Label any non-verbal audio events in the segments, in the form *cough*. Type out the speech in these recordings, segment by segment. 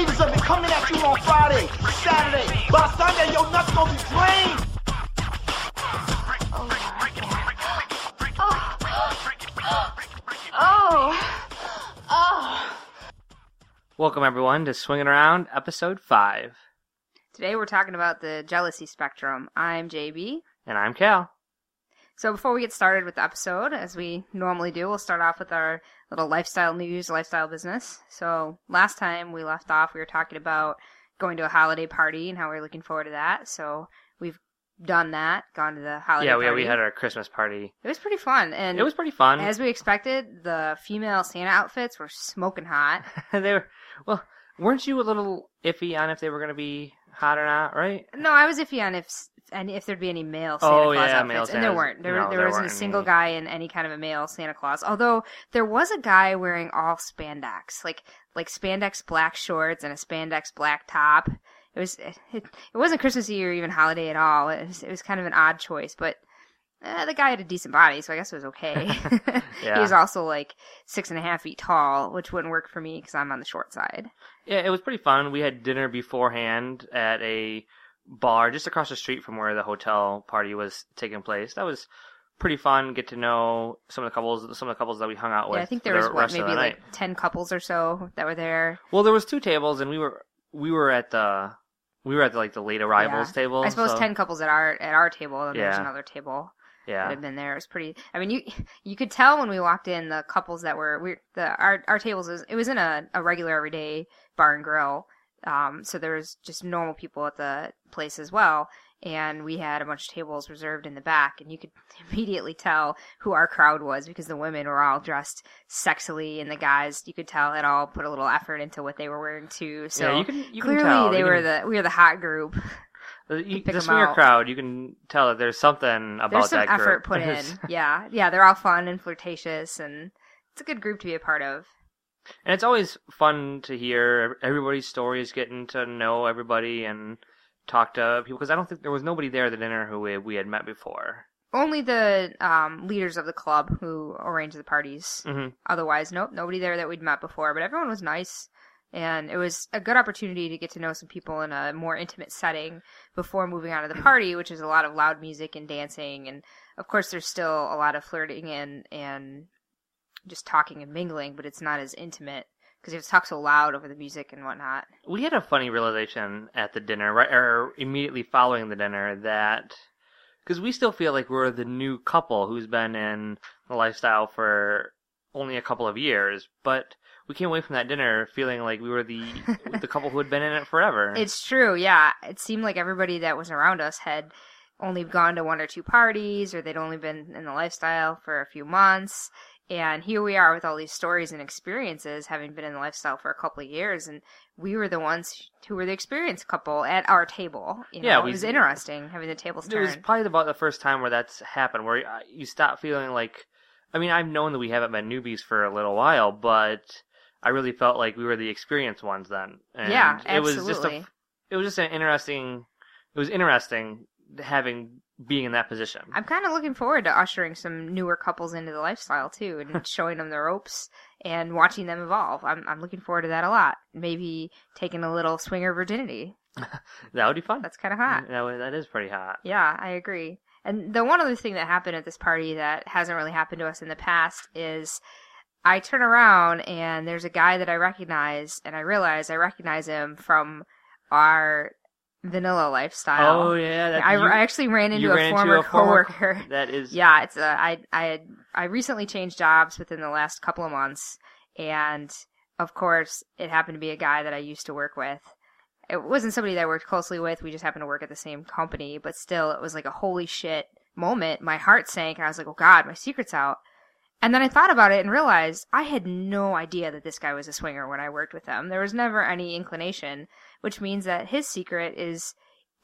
Waves of it coming at you on Friday, Saturday. By Sunday, your nuts gonna be drained. Oh. oh. Oh. Welcome everyone to Swinging Around, episode five, Today we're talking about the jealousy spectrum. I'm JB. and I'm Cal. So before we get started with the episode, as we normally do, we'll start off with our little lifestyle news, lifestyle business. So last time we left off, we were talking about going to a holiday party and how we are looking forward to that. So we've done that, gone to the holiday Yeah, we party. we had our Christmas party. It was pretty fun, and It was pretty fun. as we expected. The female Santa outfits were smoking hot. *laughs* they were well. Weren't you a little iffy on if they were going to be hot or not? Right? No, I was iffy on if and if there'd be any male Santa Oh, Claus yeah, outfits, male and there weren't. There, No, there there wasn't a single any. guy in any kind of a male Santa Claus. Although there was a guy wearing all spandex, like like spandex black shorts and a spandex black top. It was it, it wasn't Christmassy or even holiday at all. It was it was kind of an odd choice, but. Uh, the guy had a decent body, so I guess it was okay. *laughs* *laughs* Yeah. he was also like six and a half feet tall, which wouldn't work for me because I'm on the short side. Yeah, it was pretty fun. We had dinner beforehand at a bar just across the street from where the hotel party was taking place. That was pretty fun. Get to know some of the couples, some of the couples that we hung out with. Yeah, I think there was what maybe like ten couples or so that were there. Well, there was two tables, and we were we were at the we were at the, like the late arrivals Yeah. table. I suppose so- ten couples at our at our table, and there's another table Yeah, that had been there. It was pretty. I mean, you you could tell when we walked in the couples that were we the our our tables was it was in a, a regular everyday bar and grill. Um, so there was just normal people at the place as well, and we had a bunch of tables reserved in the back, and you could *laughs* immediately tell who our crowd was because the women were all dressed sexily, and the guys you could tell had all put a little effort into what they were wearing too. So yeah. You can you can clearly tell they you were can- the we were the hot group. *laughs* the, you, the swinger out. crowd. You can tell that there's something about There's some that effort group. put *laughs* in. yeah, yeah, they're all fun and flirtatious, and it's a good group to be a part of. And it's always fun to hear everybody's stories, getting to know everybody and talk to people. Because I don't think there was nobody there at the dinner who we, we had met before. Only the um, leaders of the club who arrange the parties. hmm Otherwise, nope, nobody there that we'd met before. But everyone was nice, and it was a good opportunity to get to know some people in a more intimate setting before moving on to the party, which is a lot of loud music and dancing, and of course, there's still a lot of flirting and and just talking and mingling, but it's not as intimate because you have to talk so loud over the music and whatnot. We had a funny realization at the dinner, right, or immediately following the dinner, that because we still feel like we're the new couple who's been in the lifestyle for only a couple of years, but we came away from that dinner feeling like we were the the *laughs* couple who had been in it forever. It's true, yeah. It seemed like everybody that was around us had only gone to one or two parties, or they'd only been in the lifestyle for a few months. And here we are with all these stories and experiences, having been in the lifestyle for a couple of years, and we were the ones who were the experienced couple at our table. You know, Yeah, it was interesting having the tables It was probably about the first time where that's happened, where uh, you stop feeling like. I mean, I've known that we haven't been newbies for a little while, but I really felt like we were the experienced ones then. And Yeah, It was just a. absolutely. It was just an interesting. It was interesting having being in that position. I'm kind of looking forward to ushering some newer couples into the lifestyle too, and *laughs* showing them the ropes and watching them evolve. I'm I'm looking forward to that a lot. Maybe taking a little swinger virginity. *laughs* that would be fun. That's kind of hot. That, that is pretty hot. Yeah, I agree. And the one other thing that happened at this party that hasn't really happened to us in the past is I turn around and there's a guy that I recognize, and I realize I recognize him from our vanilla lifestyle. Oh yeah, that, I, you, I actually ran into a ran former into a former co- coworker. *laughs* That is. Yeah, it's a, I I had I recently changed jobs within the last couple of months, and of course, it happened to be a guy that I used to work with. It wasn't somebody that I worked closely with. We just happened to work at the same company, but still, it was like a holy shit moment. My heart sank, and I was like, "Oh God, my secret's out." And then I thought about it and realized I had no idea that this guy was a swinger when I worked with him. There was never any inclination, which means that his secret is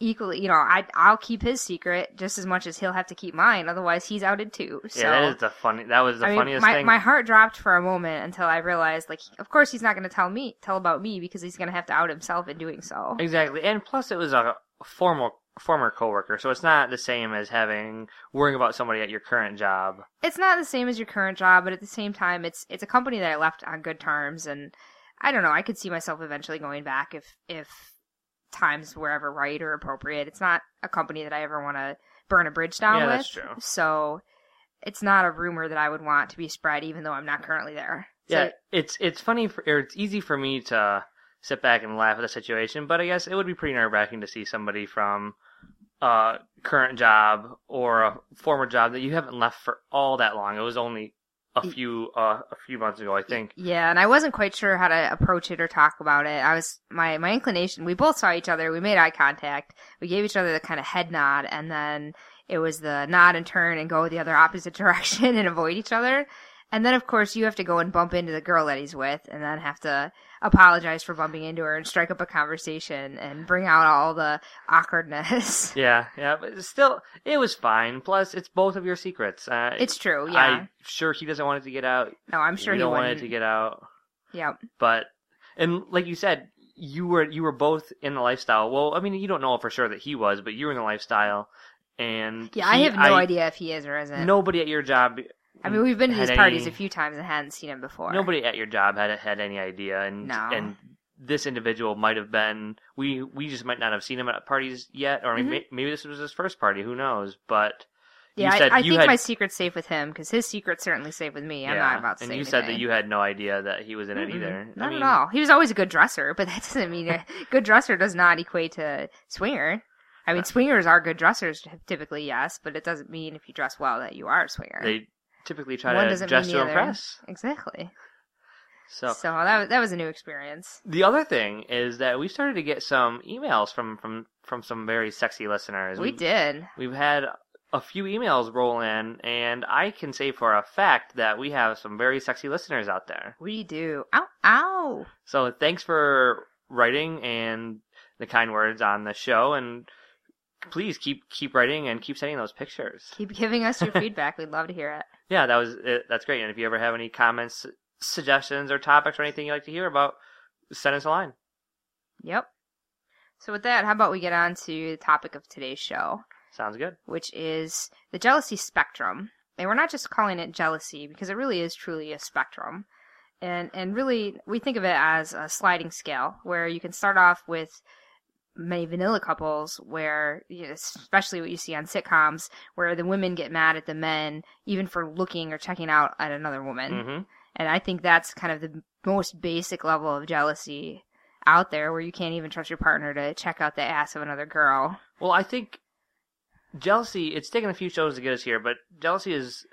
equally, you know, I I'll keep his secret just as much as he'll have to keep mine. Otherwise, he's outed too. So, yeah, that is the funny. That was the I mean, funniest my, thing. my heart dropped for a moment until I realized, like, of course he's not going to tell me, tell about me because he's going to have to out himself in doing so. Exactly, and plus it was a former former coworker, so it's not the same as having worrying about somebody at your current job. It's not the same as your current job, but at the same time, it's it's a company that I left on good terms, and I don't know. I could see myself eventually going back if if times were ever right or appropriate. It's not a company that I ever want to burn a bridge down Yeah, with. that's true. So it's not a rumor that I would want to be spread, even though I'm not currently there. So- Yeah, it's it's funny for or it's easy for me to sit back and laugh at the situation, but I guess it would be pretty nerve wracking to see somebody from a current job or a former job that you haven't left for all that long. It was only a few uh, a few months ago, I think. Yeah, and I wasn't quite sure how to approach it or talk about it. I was my my inclination. We both saw each other. We made eye contact. We gave each other the kind of head nod, and then it was the nod and turn and go the other opposite *laughs* direction and avoid each other. And then, of course, you have to go and bump into the girl that he's with, and then have to apologize for bumping into her and strike up a conversation and bring out all the awkwardness. *laughs* Yeah, yeah, but still, it was fine. Plus, it's both of your secrets. Uh, It's true, yeah. I'm sure he doesn't want it to get out. No, I'm sure you he don't want wouldn't. it to get out. Yep. But and like you said, you were you were both in the lifestyle. Well, I mean, you don't know for sure that he was, but you were in the lifestyle, and Yeah, I have no idea if he is or isn't. Nobody at your job. I mean, we've been to these parties any- a few times and hadn't seen him before. Nobody at your job had had any idea, and No. and this individual might have been we we just might not have seen him at parties yet, or Mhm. maybe, maybe this was his first party. Who knows? But Yeah, you said I, I think had, my secret's safe with him because his secret's certainly safe with me. I'm yeah, not about to and you said that you had no idea that he was in it Mm-mm, either. Not I mean, at all. He was always a good dresser, but *laughs* that doesn't mean a good dresser does not equate to swinger. I Uh, mean, swingers are good dressers typically, yes, but it doesn't mean if you dress well that you are a swinger. They typically try One to dress to impress. Exactly. So So that was, that was a new experience. The other thing is that we started to get some emails from from from some very sexy listeners. We did. We've had a few emails roll in, and I can say for a fact that we have some very sexy listeners out there. We do. Ow, ow. So thanks for writing and the kind words on the show, and please keep keep writing and keep sending those pictures. Keep giving us your *laughs* feedback. We'd love to hear it. Yeah, that was it. That's great. And if you ever have any comments, suggestions, or topics or anything you'd like to hear about, send us a line. Yep. So with that, how about we get on to the topic of today's show? Sounds good. which is the jealousy spectrum. And we're not just calling it jealousy because it really is truly a spectrum. And and really we think of it as a sliding scale where you can start off with many vanilla couples where you know, especially what you see on sitcoms where the women get mad at the men even for looking or checking out at another woman. hmm And I think that's kind of the most basic level of jealousy out there where you can't even trust your partner to check out the ass of another girl. Well, I think jealousy. It's taken a few shows to get us here, but jealousy is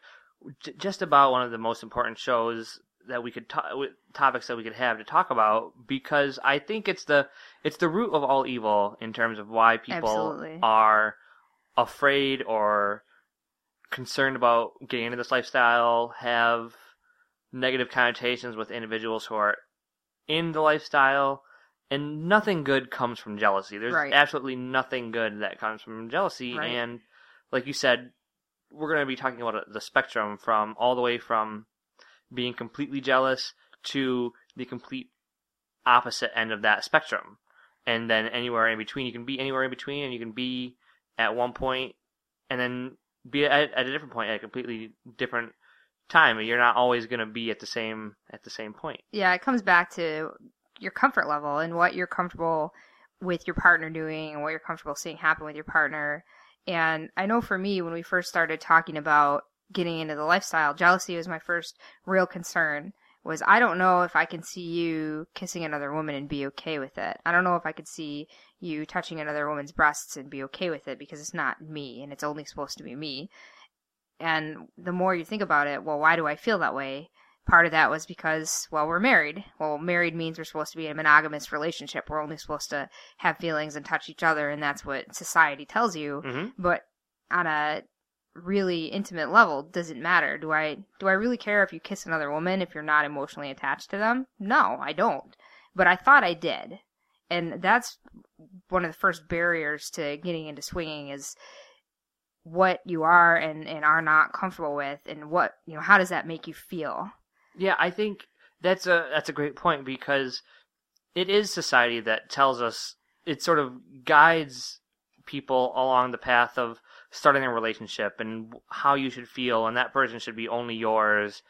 j- just about one of the most important shows that we could with topics that we could have to talk about because I think it's the it's the root of all evil in terms of why people Absolutely. are afraid or concerned about getting into this lifestyle, have negative connotations with individuals who are in the lifestyle, and nothing good comes from jealousy. There's Right. absolutely nothing good that comes from jealousy, Right. and like you said, we're going to be talking about the spectrum from all the way from being completely jealous to the complete opposite end of that spectrum. And then anywhere in between, you can be anywhere in between, and you can be at one point, and then be at, at a different point at a completely different time. You're not always going to be at the same at the same point. yeah, it comes back to your comfort level and what you're comfortable with your partner doing and what you're comfortable seeing happen with your partner. And I know for me, when we first started talking about getting into the lifestyle, jealousy was my first real concern. Was I don't know if I can see you kissing another woman and be okay with it. I don't know if I could see you touching another woman's breasts and be okay with it because it's not me and it's only supposed to be me. And the more you think about it, well, why do I feel that way? part of that was because well we're married well married means we're supposed to be in a monogamous relationship we're only supposed to have feelings and touch each other and that's what society tells you hmm but on a really intimate level does it matter. Do i do i really care if you kiss another woman if you're not emotionally attached to them? No i don't. But i thought i did. And that's one of the first barriers to getting into swinging is what you are and, and are not comfortable with and what you know how does that make you feel? Yeah, I think that's a that's a great point because it is society that tells us it sort of guides people along the path of starting a relationship and how you should feel and that person should be only yours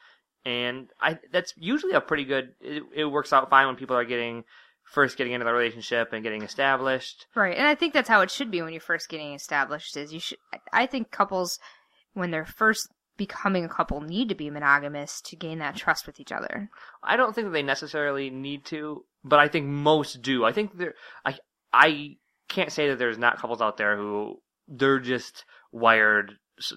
and I that's usually a pretty good it, it works out fine when people are getting first getting into the relationship and getting established Right, and I think that's how it should be when you're first getting established. Is you should. I think couples, when they're first becoming a couple, need to be monogamous to gain that trust with each other. I don't think that they necessarily need to, but I think most do. I think there, I, I can't say that there's not couples out there who they're just wired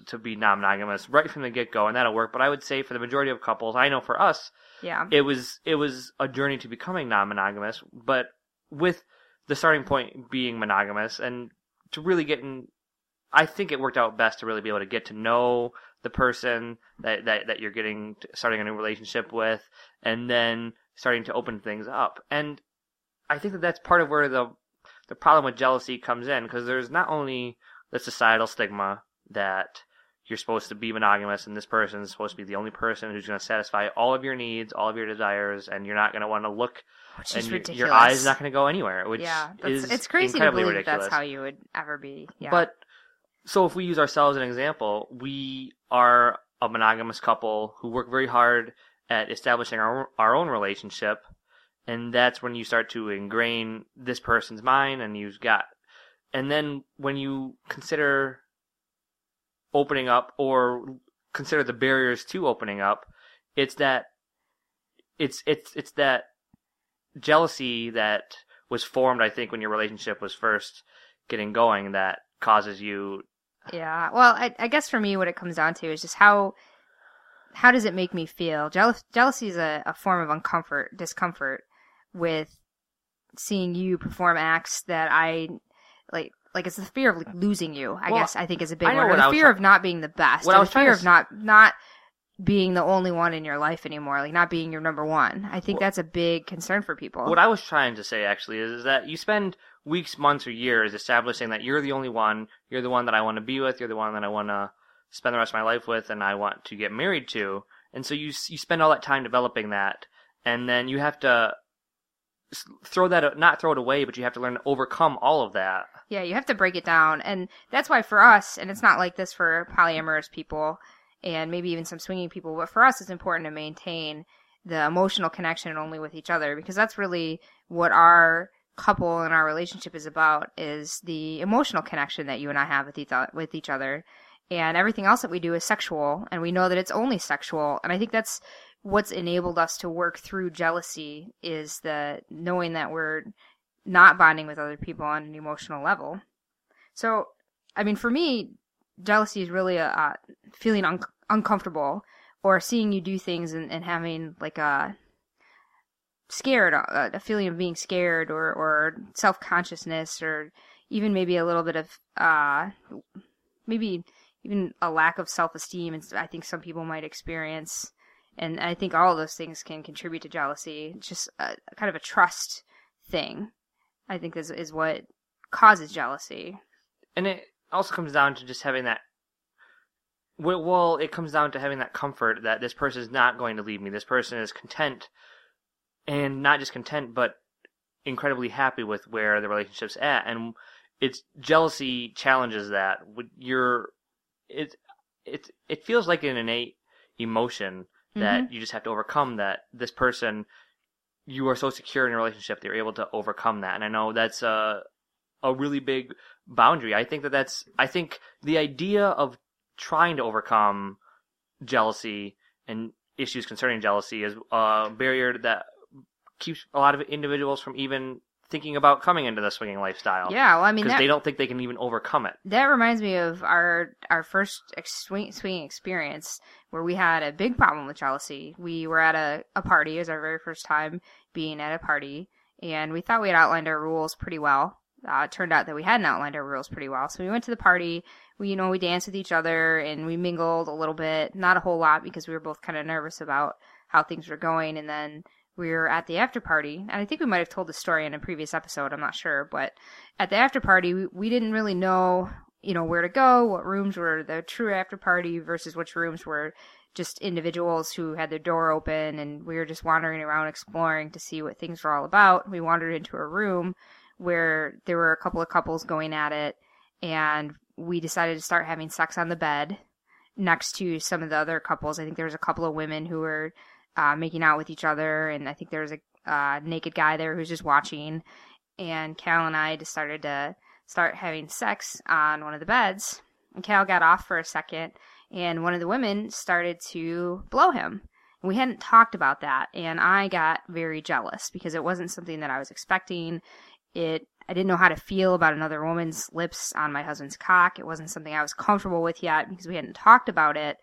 to be non-monogamous right from the get-go, and that'll work. But I would say for the majority of couples, I know for us, Yeah, it was it was a journey to becoming non-monogamous, but with the starting point being monogamous, and to really get in, I think it worked out best to really be able to get to know the person that that, that you're getting starting a new relationship with, and then starting to open things up. And I think that that's part of where the the problem with jealousy comes in because there's not only the societal stigma that you're supposed to be monogamous and this person is supposed to be the only person who's going to satisfy all of your needs, all of your desires, and you're not going to want to look which and your, your eyes not going to go anywhere, which yeah, that's, is it's crazy to believe ridiculous. that's how you would ever be. Yeah, But so if we use ourselves as an example, we are a monogamous couple who work very hard at establishing our our own relationship, and that's when you start to ingrain this person's mind, and you've got, and then when you consider opening up or consider the barriers to opening up, it's that it's it's it's that jealousy that was formed, I think, when your relationship was first getting going that causes you Yeah. Well, I, I guess for me, what it comes down to is just how how does it make me feel? Jealous, jealousy is a, a form of uncomfort, discomfort with seeing you perform acts that I like. Like it's the fear of like, losing you. I Well, guess I think is a big one. Or the fear try- of not being the best. What or I was the fear to of not not being the only one in your life anymore. Like not being your number one. I think Well- that's a big concern for people. What I was trying to say actually is, is that you spend weeks, months, or years establishing that you're the only one, you're the one that I want to be with, you're the one that I want to spend the rest of my life with, and I want to get married to. And so you you spend all that time developing that, and then you have to throw that not throw it away, but you have to learn to overcome all of that. Yeah, you have to break it down. And that's why for us, and it's not like this for polyamorous people and maybe even some swinging people, but for us, it's important to maintain the emotional connection only with each other because that's really what our couple and our relationship is about is the emotional connection that you and I have with each, with each other. And everything else that we do is sexual, and we know that it's only sexual. And I think that's what's enabled us to work through jealousy is the knowing that we're not bonding with other people on an emotional level. So, I mean, for me, jealousy is really a, uh feeling un- uncomfortable or seeing you do things and, and having like a scared, a, a feeling of being scared or, or self consciousness or even maybe a little bit of, uh, maybe even a lack of self esteem. And I think some people might experience. And I think all those things can contribute to jealousy. It's just a, kind of a trust thing. I think is is what causes jealousy. and it also comes down to just having that well, it comes down to having that comfort that this person is not going to leave me this person is content and not just content but incredibly happy with where the relationship's at and it's jealousy challenges that you're it it it feels like an innate emotion that mm-hmm. you just have to overcome that this person you are so secure in your relationship that you're able to overcome that and i know that's a a really big boundary. I think that that's I think the idea of trying to overcome jealousy and issues concerning jealousy is a barrier that keeps a lot of individuals from even thinking about coming into the swinging lifestyle. Yeah, well, I mean because that they don't think they can even overcome it. that reminds me of our our first ex- swing, swinging experience where we had a big problem with jealousy. We were at a, a party. It was our very first time being at a party, and we thought we had outlined our rules pretty well. uh, it turned out that we hadn't outlined our rules pretty well. So we went to the party. We, you know, we danced with each other and we mingled a little bit, not a whole lot because we were both kind of nervous about how things were going. And then we were at the after party, and I think we might have told the story in a previous episode. I'm not sure, but at the after party, we, we didn't really know, you know, where to go, what rooms were the true after party versus which rooms were just individuals who had their door open, and we were just wandering around exploring to see what things were all about. We wandered into a room where there were a couple of couples going at it, and we decided to start having sex on the bed next to some of the other couples. I think there was a couple of women who were uh, making out with each other, and I think there was a uh, naked guy there who was just watching. And Cal and I just started to start having sex on one of the beds. And Cal got off for a second, and one of the women started to blow him. We hadn't talked about that, and I got very jealous because it wasn't something that I was expecting. It I didn't know how to feel about another woman's lips on my husband's cock. It wasn't something I was comfortable with yet because we hadn't talked about it.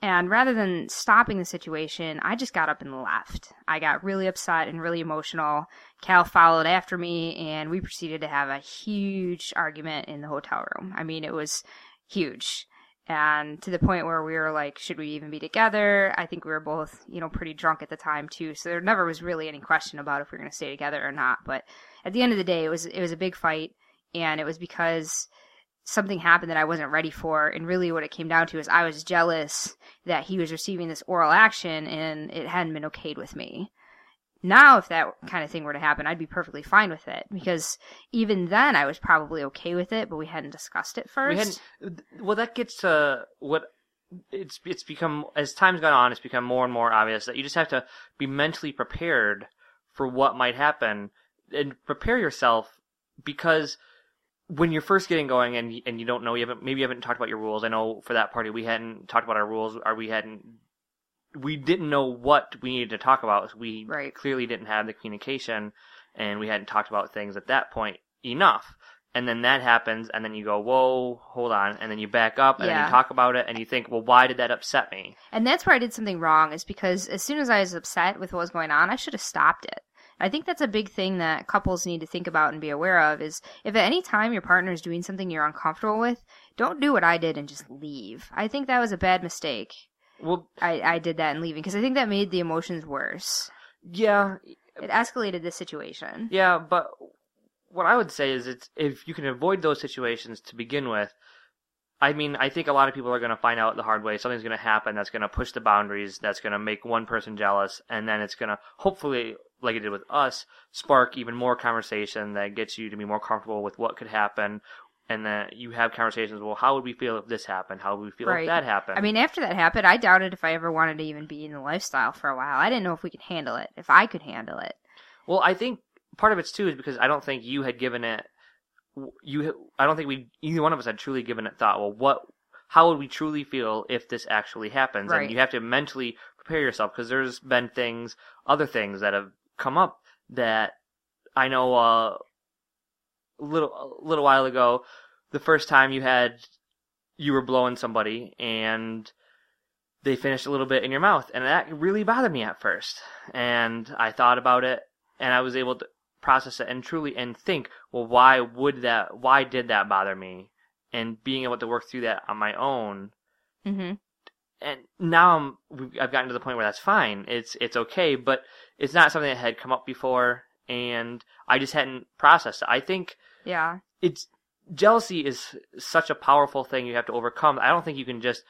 And rather than stopping the situation, I just got up and left. I got really upset and really emotional. Cal followed after me, and we proceeded to have a huge argument in the hotel room. I mean, it was huge. And to the point where we were like, should we even be together? I think we were both, you know, pretty drunk at the time too. So there never was really any question about if we were going to stay together or not. But at the end of the day, it was, it was a big fight. And it was because something happened that I wasn't ready for. And really what it came down to is I was jealous that he was receiving this oral action and it hadn't been okayed with me. Now, if that kind of thing were to happen, I'd be perfectly fine with it because even then I was probably okay with it, but we hadn't discussed it first. We hadn't. Well, that gets to what it's it's become as time's gone on. It's become more and more obvious that you just have to be mentally prepared for what might happen and prepare yourself because when you're first getting going and and you don't know you haven't maybe you haven't talked about your rules. I know for that party we hadn't talked about our rules or we hadn't we didn't know what we needed to talk about. We Right. clearly didn't have the communication and we hadn't talked about things at that point enough. And then that happens and then you go, "Whoa, hold on." And then you back up and then you talk about it and you think, "Well, why did that upset me?" And that's where I did something wrong, is because as soon as I was upset with what was going on, I should have stopped it. I think that's a big thing that couples need to think about and be aware of is if at any time your partner is doing something you're uncomfortable with, don't do what I did and just leave. I think that was a bad mistake. Well, I, I did that in leaving because I think that made the emotions worse. yeah, It escalated the situation. Yeah, but what I would say is it's if you can avoid those situations to begin with. I mean, I think a lot of people are going to find out the hard way. Something's going to happen that's going to push the boundaries, that's going to make one person jealous, and then it's going to hopefully, like it did with us, spark even more conversation that gets you to be more comfortable with what could happen, and that you have conversations. Well, how would we feel if this happened? How would we feel Right. if that happened? I mean, after that happened, I doubted if I ever wanted to even be in the lifestyle for a while. I didn't know if we could handle it, if I could handle it. Well, I think part of it's too is because I don't think you had given it. You, I don't think we either one of us had truly given it thought. Well, what, how would we truly feel if this actually happens? Right. And you have to mentally prepare yourself because there's been things, other things that have come up that I know uh, a little a little while ago. The first time you had, you were blowing somebody and they finished a little bit in your mouth, and that really bothered me at first. And I thought about it, and I was able to process it and truly and think, well, why would that? Why did that bother me? And being able to work through that on my own, hmm and now I'm I've gotten to the point where that's fine. It's it's okay, but it's not something that had come up before, and I just hadn't processed it. I think Yeah. it's jealousy is such a powerful thing you have to overcome. I don't think you can just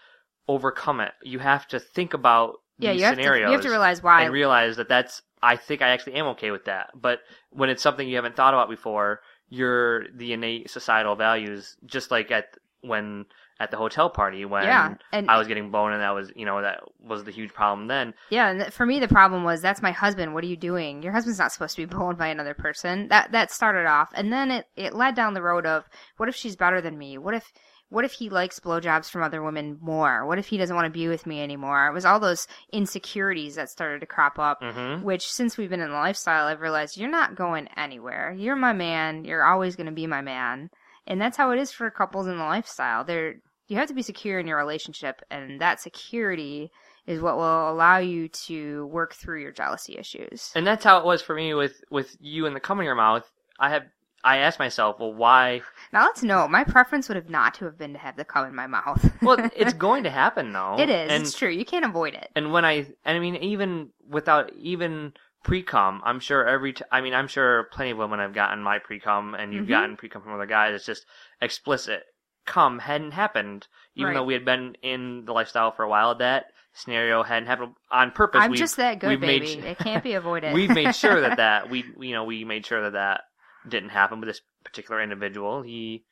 overcome it. You have to think about Yeah, you have, to, you have to realize why. and realize that that's. I think I actually am okay with that. But when it's something you haven't thought about before, you're the innate societal values, just like at when at the hotel party when Yeah, and- I was getting blown and that was you know that was the huge problem then. Yeah, and for me the problem was that's my husband. What are you doing? Your husband's not supposed to be *laughs* blown by another person. That that started off, and then it it led down the road of what if she's better than me? What if what if he likes blowjobs from other women more? What if he doesn't want to be with me anymore? It was all those insecurities that started to crop up. Mhm. Which since we've been in the lifestyle, I've realized you're not going anywhere. You're my man. You're always going to be my man, and that's how it is for couples in the lifestyle. They're you have to be secure in your relationship, and that security is what will allow you to work through your jealousy issues. And that's how it was for me with with you and the cum in your mouth. I had I asked myself, well, why? Now let's know. My preference would have not to have been to have the cum in my mouth. *laughs* Well, *laughs* it's going to happen though. it is. And, it's true. You can't avoid it. And when I, and I mean, even without even pre cum, I'm sure every. T- I mean, I'm sure plenty of women have gotten my pre cum, and you've Mhm. gotten pre cum from other guys. It's just explicit. Cum hadn't happened, even Right. though we had been in the lifestyle for a while. That scenario hadn't happened on purpose. I'm We've- just that good, we've made baby. it can't be avoided. we've made sure that *laughs* that we you know we made sure that that didn't happen with this particular individual. He,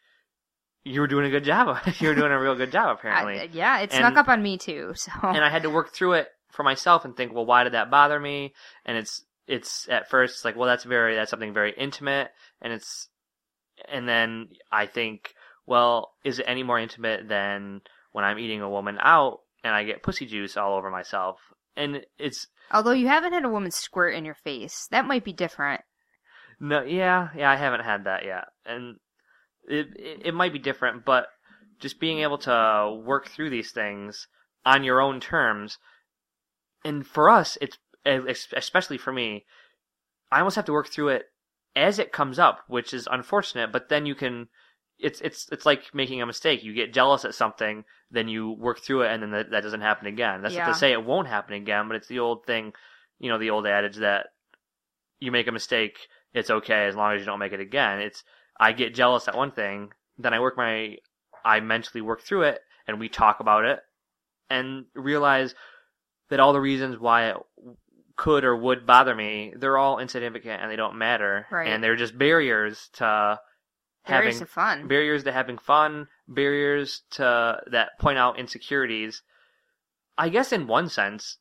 you were doing a good job. *laughs* you were doing a real good job apparently. I- yeah, it And- snuck up on me too. So and I had to work through it for myself and think, well, why did that bother me? And it's it's at first it's like, well, that's very that's something very intimate, and it's and then I think, well, is it any more intimate than when I'm eating a woman out and I get pussy juice all over myself? And it's although you haven't had a woman squirt in your face, that might be different. No, yeah, yeah, I haven't had that yet, and it, it it might be different, but just being able to work through these things on your own terms, and for us, it's especially for me, I almost have to work through it as it comes up, which is unfortunate. But then you can, it's it's it's like making a mistake. You get jealous at something, then you work through it, and then that, that doesn't happen again. That's not to say it won't happen again, but it's the old thing, you know, the old adage that you make a mistake, it's okay as long as you don't make it again. It's I get jealous at one thing, then I work my I mentally work through it and we talk about it and realize that all the reasons why it could or would bother me, they're all insignificant and they don't matter. Right. And they're just barriers to Barriers having to fun. barriers to having fun, barriers to that point out insecurities. I guess in one sense,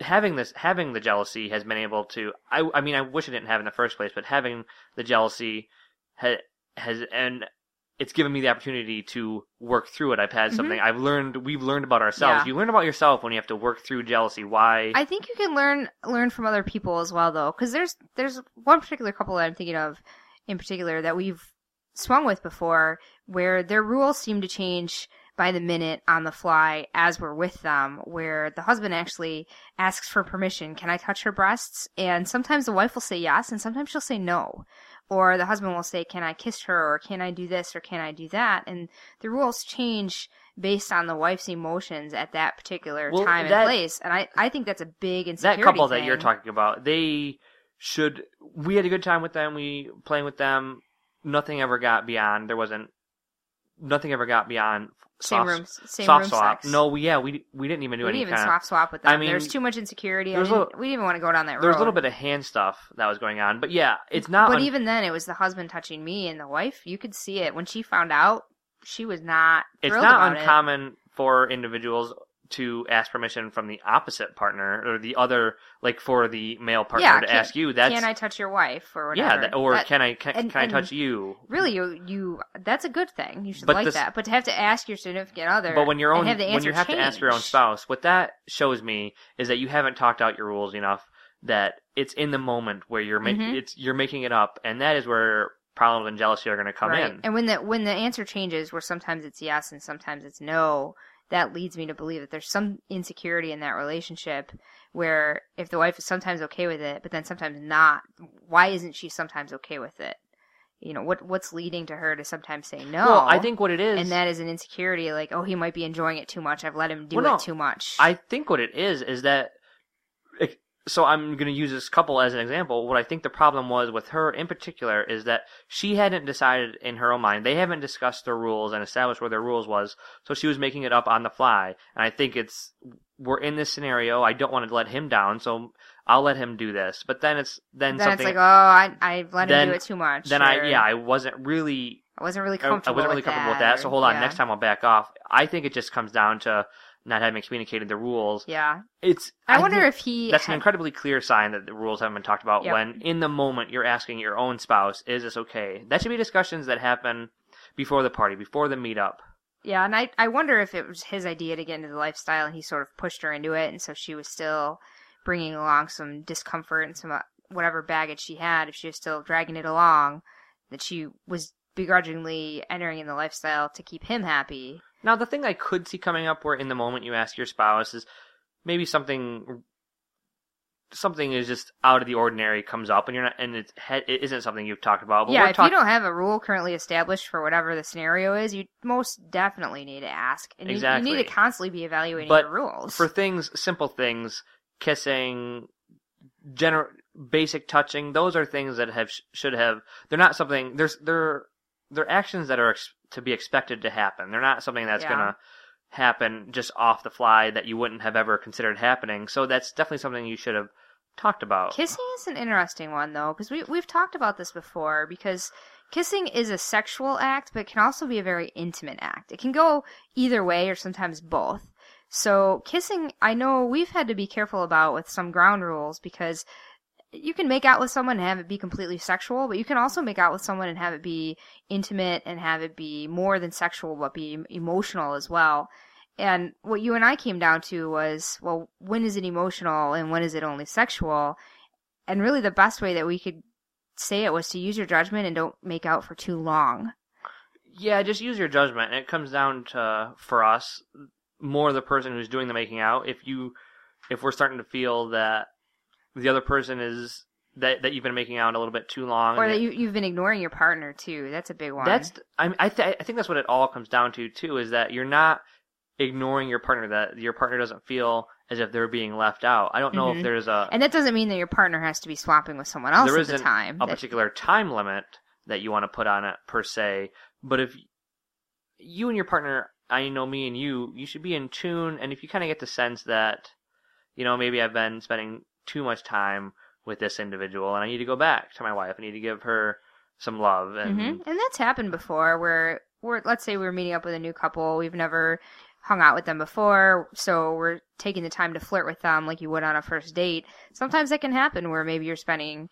having this having the jealousy has been able to I I mean I wish I didn't have in the first place, but having the jealousy has has and it's given me the opportunity to work through it. I've had something I've learned we've learned about ourselves. Mm-hmm. Yeah. You learn about yourself when you have to work through jealousy. Why I think you can learn learn from other people as well, though, because there's there's one particular couple that I'm thinking of in particular that we've swung with before, where their rules seem to change by the minute on the fly as we're with them. Where the husband actually asks for permission, "Can I touch her breasts?" And sometimes the wife will say yes, and sometimes she'll say no. Or the husband will say, "Can I kiss her?" or "Can I do this?" or "Can I do that?" And the rules change based on the wife's emotions at that particular Well, time that- and place. And I, I think that's a big that insecurity couple that you're talking about, they should. We had a good time with them. We playing with them. Nothing ever got beyond. There wasn't. Nothing ever got beyond. Same soft, room, same soft room swap. sex. No, we yeah we we didn't even do we any didn't even kind swap swap with them. I mean, there's too much insecurity. I didn't, little- we didn't even want to go down that road. There's a little bit of hand stuff that was going on, but yeah, it's not. But un- even then, it was the husband touching me and the wife. You could see it when she found out. She was not. it's not about it. uncommon for individuals to ask permission from the opposite partner or the other, like for the male partner Yeah, to can- ask you. That's Can I touch your wife or whatever? yeah, that, or That- can I can, and- can I touch you? Really, you you that's a good thing. You should But like this- that. But to have to ask your significant other, But when your own have the when you have to ask your own spouse, what that shows me is that you haven't talked out your rules enough. That it's in the moment where you're making Mhm. it's you're making it up, and that is where problems and jealousy are going to come right. in. And when the when the answer changes, where sometimes it's yes and sometimes it's no, that leads me to believe that there's some insecurity in that relationship. Where if the wife is sometimes okay with it, but then sometimes not, why isn't she sometimes okay with it? You know what what's leading to her to sometimes say no? Well, I think what it is, and that is an insecurity. Like, oh, he might be enjoying it too much. I've let him do Well, no, it too much. I think what it is is that. So I'm going to use this couple as an example. What I think the problem was with her in particular is that she hadn't decided in her own mind. They haven't discussed their rules and established where their rules was. So she was making it up on the fly. And I think it's we're in this scenario. I don't want to let him down, so I'll let him do this. But then it's then, then it's like, oh, I I've let then- him do it too much. then or I yeah I wasn't really I wasn't really comfortable. I wasn't really with comfortable with that. that. So hold on, yeah. next time I'll back off. I think it just comes down to not having communicated the rules. Yeah, It's I, wonder think if he. that's an incredibly clear sign that the rules haven't been talked about. Yep. When in the moment you're asking your own spouse, "Is this okay?" That should be discussions that happen before the party, before the meetup. Yeah, and I I wonder if it was his idea to get into the lifestyle, and he sort of pushed her into it, and so she was still bringing along some discomfort and some uh, whatever baggage she had. If she was still dragging it along, that she was begrudgingly entering in the lifestyle to keep him happy. Now, the thing I could see coming up where in the moment you ask your spouse is maybe something something is just out of the ordinary comes up and you're not and it's it isn't something you've talked about. Yeah, if talk- you don't have a rule currently established for whatever the scenario is, you most definitely need to ask. And you- you, need to constantly be evaluating but your rules. for things, simple things, kissing, general basic touching, those are things that have should have. They're not something. There's they're they're actions that are ex- to be expected to happen. They're not something that's Yeah. gonna happen just off the fly that you wouldn't have ever considered happening. So that's definitely something you should have talked about. Kissing is an interesting one though, because we we've talked about this before. Because kissing is a sexual act, but it can also be a very intimate act. It can go either way, or sometimes both. So kissing, I know we've had to be careful about with some ground rules because you can make out with someone and have it be completely sexual, but you can also make out with someone and have it be intimate and have it be more than sexual, but be emotional as well. And what you and I came down to was, well, when is it emotional and when is it only sexual? And really, the best way that we could say it was to use your judgment and don't make out for too long. Yeah, just use your judgment. And it comes down to for us more the person who's doing the making out. If you if we're starting to feel that the other person is that that you've been making out a little bit too long, Or that you, you've been ignoring your partner too. That's a big one. that's I I th- I think that's what it all comes down to too is that you're not ignoring your partner that your partner doesn't feel as if they're being left out. I don't know Mhm. if there's a and that doesn't mean that your partner has to be swapping with someone else there at the time. a That- particular time limit that you want to put on it per se. But if you and your partner, I know me and you, you should be in tune. And if you kind of get the sense that, you know, maybe I've been spending too much time with this individual and I need to go back to my wife. I need to give her some love. And hmm And that's happened before where we're let's say we're meeting up with a new couple, we've never hung out with them before, so we're taking the time to flirt with them like you would on a first date. Sometimes that can happen where maybe you're spending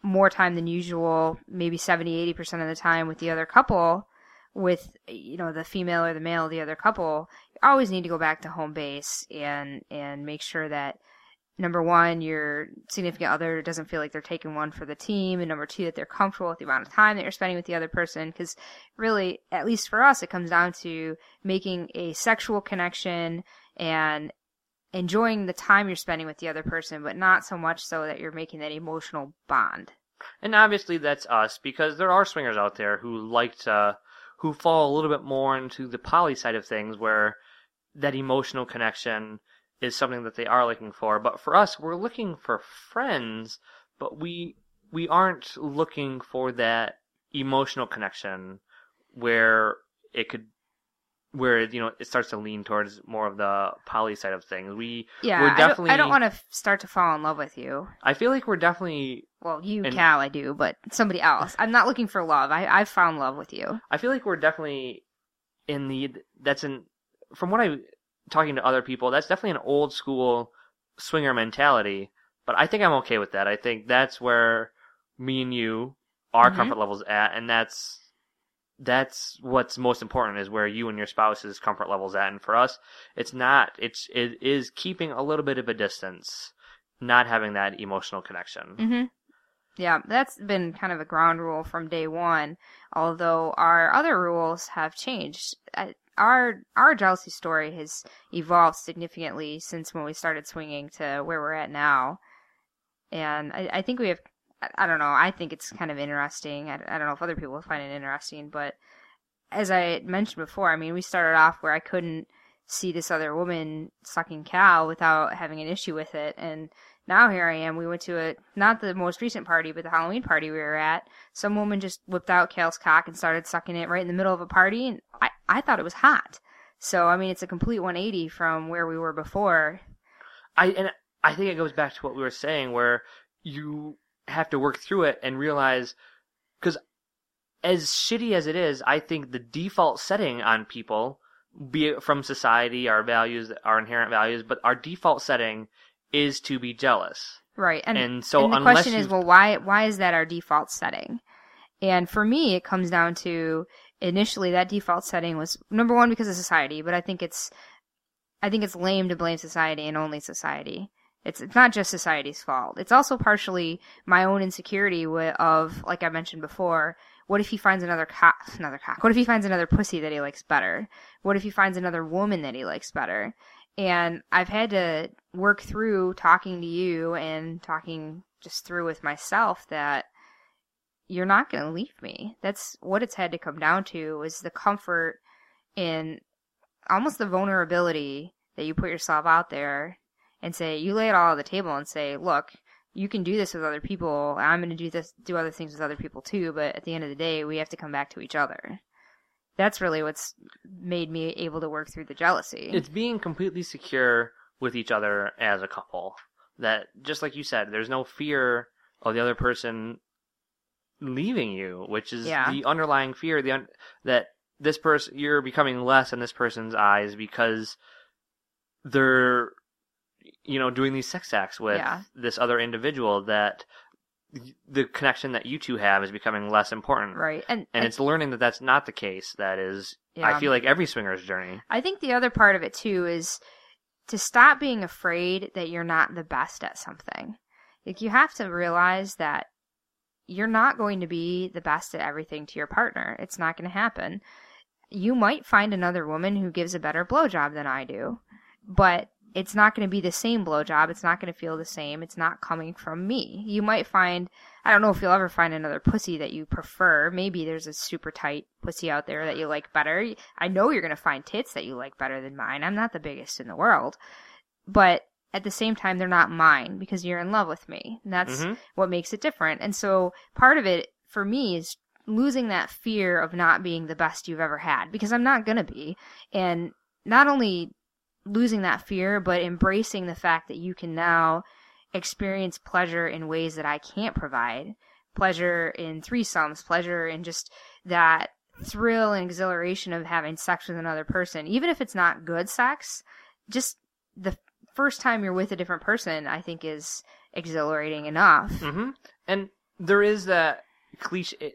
more time than usual, maybe 70, 80% of the time with the other couple with you know the female or the male the other couple you always need to go back to home base and and make sure that number one, your significant other doesn't feel like they're taking one for the team, and number two, that they're comfortable with the amount of time that you're spending with the other person. Because really, at least for us, it comes down to making a sexual connection and enjoying the time you're spending with the other person, but not so much so that you're making that emotional bond. And obviously that's us because there are swingers out there who like to, uh, who fall a little bit more into the poly side of things where that emotional connection is something that they are looking for. But for us, we're looking for friends, but we, we aren't looking for that emotional connection where it could, where, you know, it starts to lean towards more of the poly side of things. We, Yeah, we're I don't- definitely, I don't, want to start to fall in love with you. I feel like we're definitely Well, you, And- Cal, I do, but somebody else. I'm not looking for love. I, I've found love with you. I feel like we're definitely in the that's in from what I talking to other people, that's definitely an old school swinger mentality. But I think I'm okay with that. I think that's where me and you our Mhm. comfort levels at, and that's that's what's most important is where you and your spouse's comfort levels at. And for us, it's not. It's it is keeping a little bit of a distance, not having that emotional connection. hmm Yeah, that's been kind of a ground rule from day one. Although our other rules have changed. Our our jealousy story has evolved significantly since when we started swinging to where we're at now, and I, I think we have. I- don't know. I think it's kind of interesting. I, I don't know if other people find it interesting, but as I mentioned before, I mean, we started off where I couldn't see this other woman sucking Cal without having an issue with it, and now here I am. We went to a not the most recent party, but the Halloween party we were at. Some woman just whipped out Cal's cock and started sucking it right in the middle of a party, and I I thought it was hot. So I mean, it's a complete 180 from where we were before. I and I think it goes back to what we were saying, where you have to work through it and realize, because as shitty as it is, I think the default setting on people, be it from society, our values, our inherent values, but our default setting is to be jealous. Right. And, And so and the question is, well, why why is that our default setting? And for me, it comes down to initially that default setting was number one because of society, but I think it's I think it's lame to blame society and only society. It's it's not just society's fault. It's also partially my own insecurity of like I mentioned before. What if he finds another cock? Another cock. What if he finds another pussy that he likes better? What if he finds another woman that he likes better? And I've had to work through talking to you and talking just through with myself that you're not going to leave me. That's what it's had to come down to is the comfort in almost the vulnerability that you put yourself out there and say you lay it all on the table and say, look, you can do this with other people. I'm going to do this, do other things with other people too. But at the end of the day, we have to come back to each other. That's really what's made me able to work through the jealousy. It's being completely secure with each other as a couple. That just like you said, there's no fear of the other person leaving you, which is Yeah. the underlying fear the un- that this person you're becoming less in this person's eyes because they're you know doing these sex acts with Yeah. this other individual that the connection that you two have is becoming less important. right. And, And it's learning that that's not the case. That is, Yeah. I feel like every swinger's journey. I think the other part of it too is to stop being afraid that you're not the best at something. Like you have to realize that you're not going to be the best at everything to your partner. It's not going to happen. You might find another woman who gives a better blowjob than I do, but it's not going to be the same blowjob. It's not going to feel the same. It's not coming from me. You might find, I don't know if you'll ever find another pussy that you prefer. Maybe there's a super tight pussy out there that you like better. I know you're going to find tits that you like better than mine. I'm not the biggest in the world. But at the same time, they're not mine because you're in love with me. And that's Mhm. what makes it different. And so part of it for me is losing that fear of not being the best you've ever had because I'm not going to be. And not only losing that fear, but embracing the fact that you can now experience pleasure in ways that I can't provide. Pleasure in threesomes, pleasure in just that thrill and exhilaration of having sex with another person, even if it's not good sex, just the first time you're with a different person, I think is exhilarating enough. hmm And there is that cliche.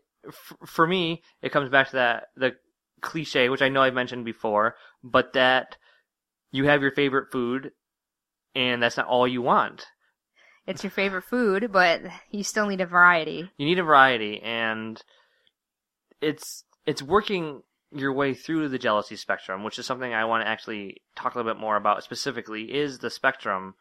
For me, it comes back to that the cliche, which I know I've mentioned before, but that you have your favorite food, and that's not all you want. It's your favorite food, but you still need a variety. You need a variety, and it's it's working your way through the jealousy spectrum, which is something I want to actually talk a little bit more about specifically. Is the spectrum?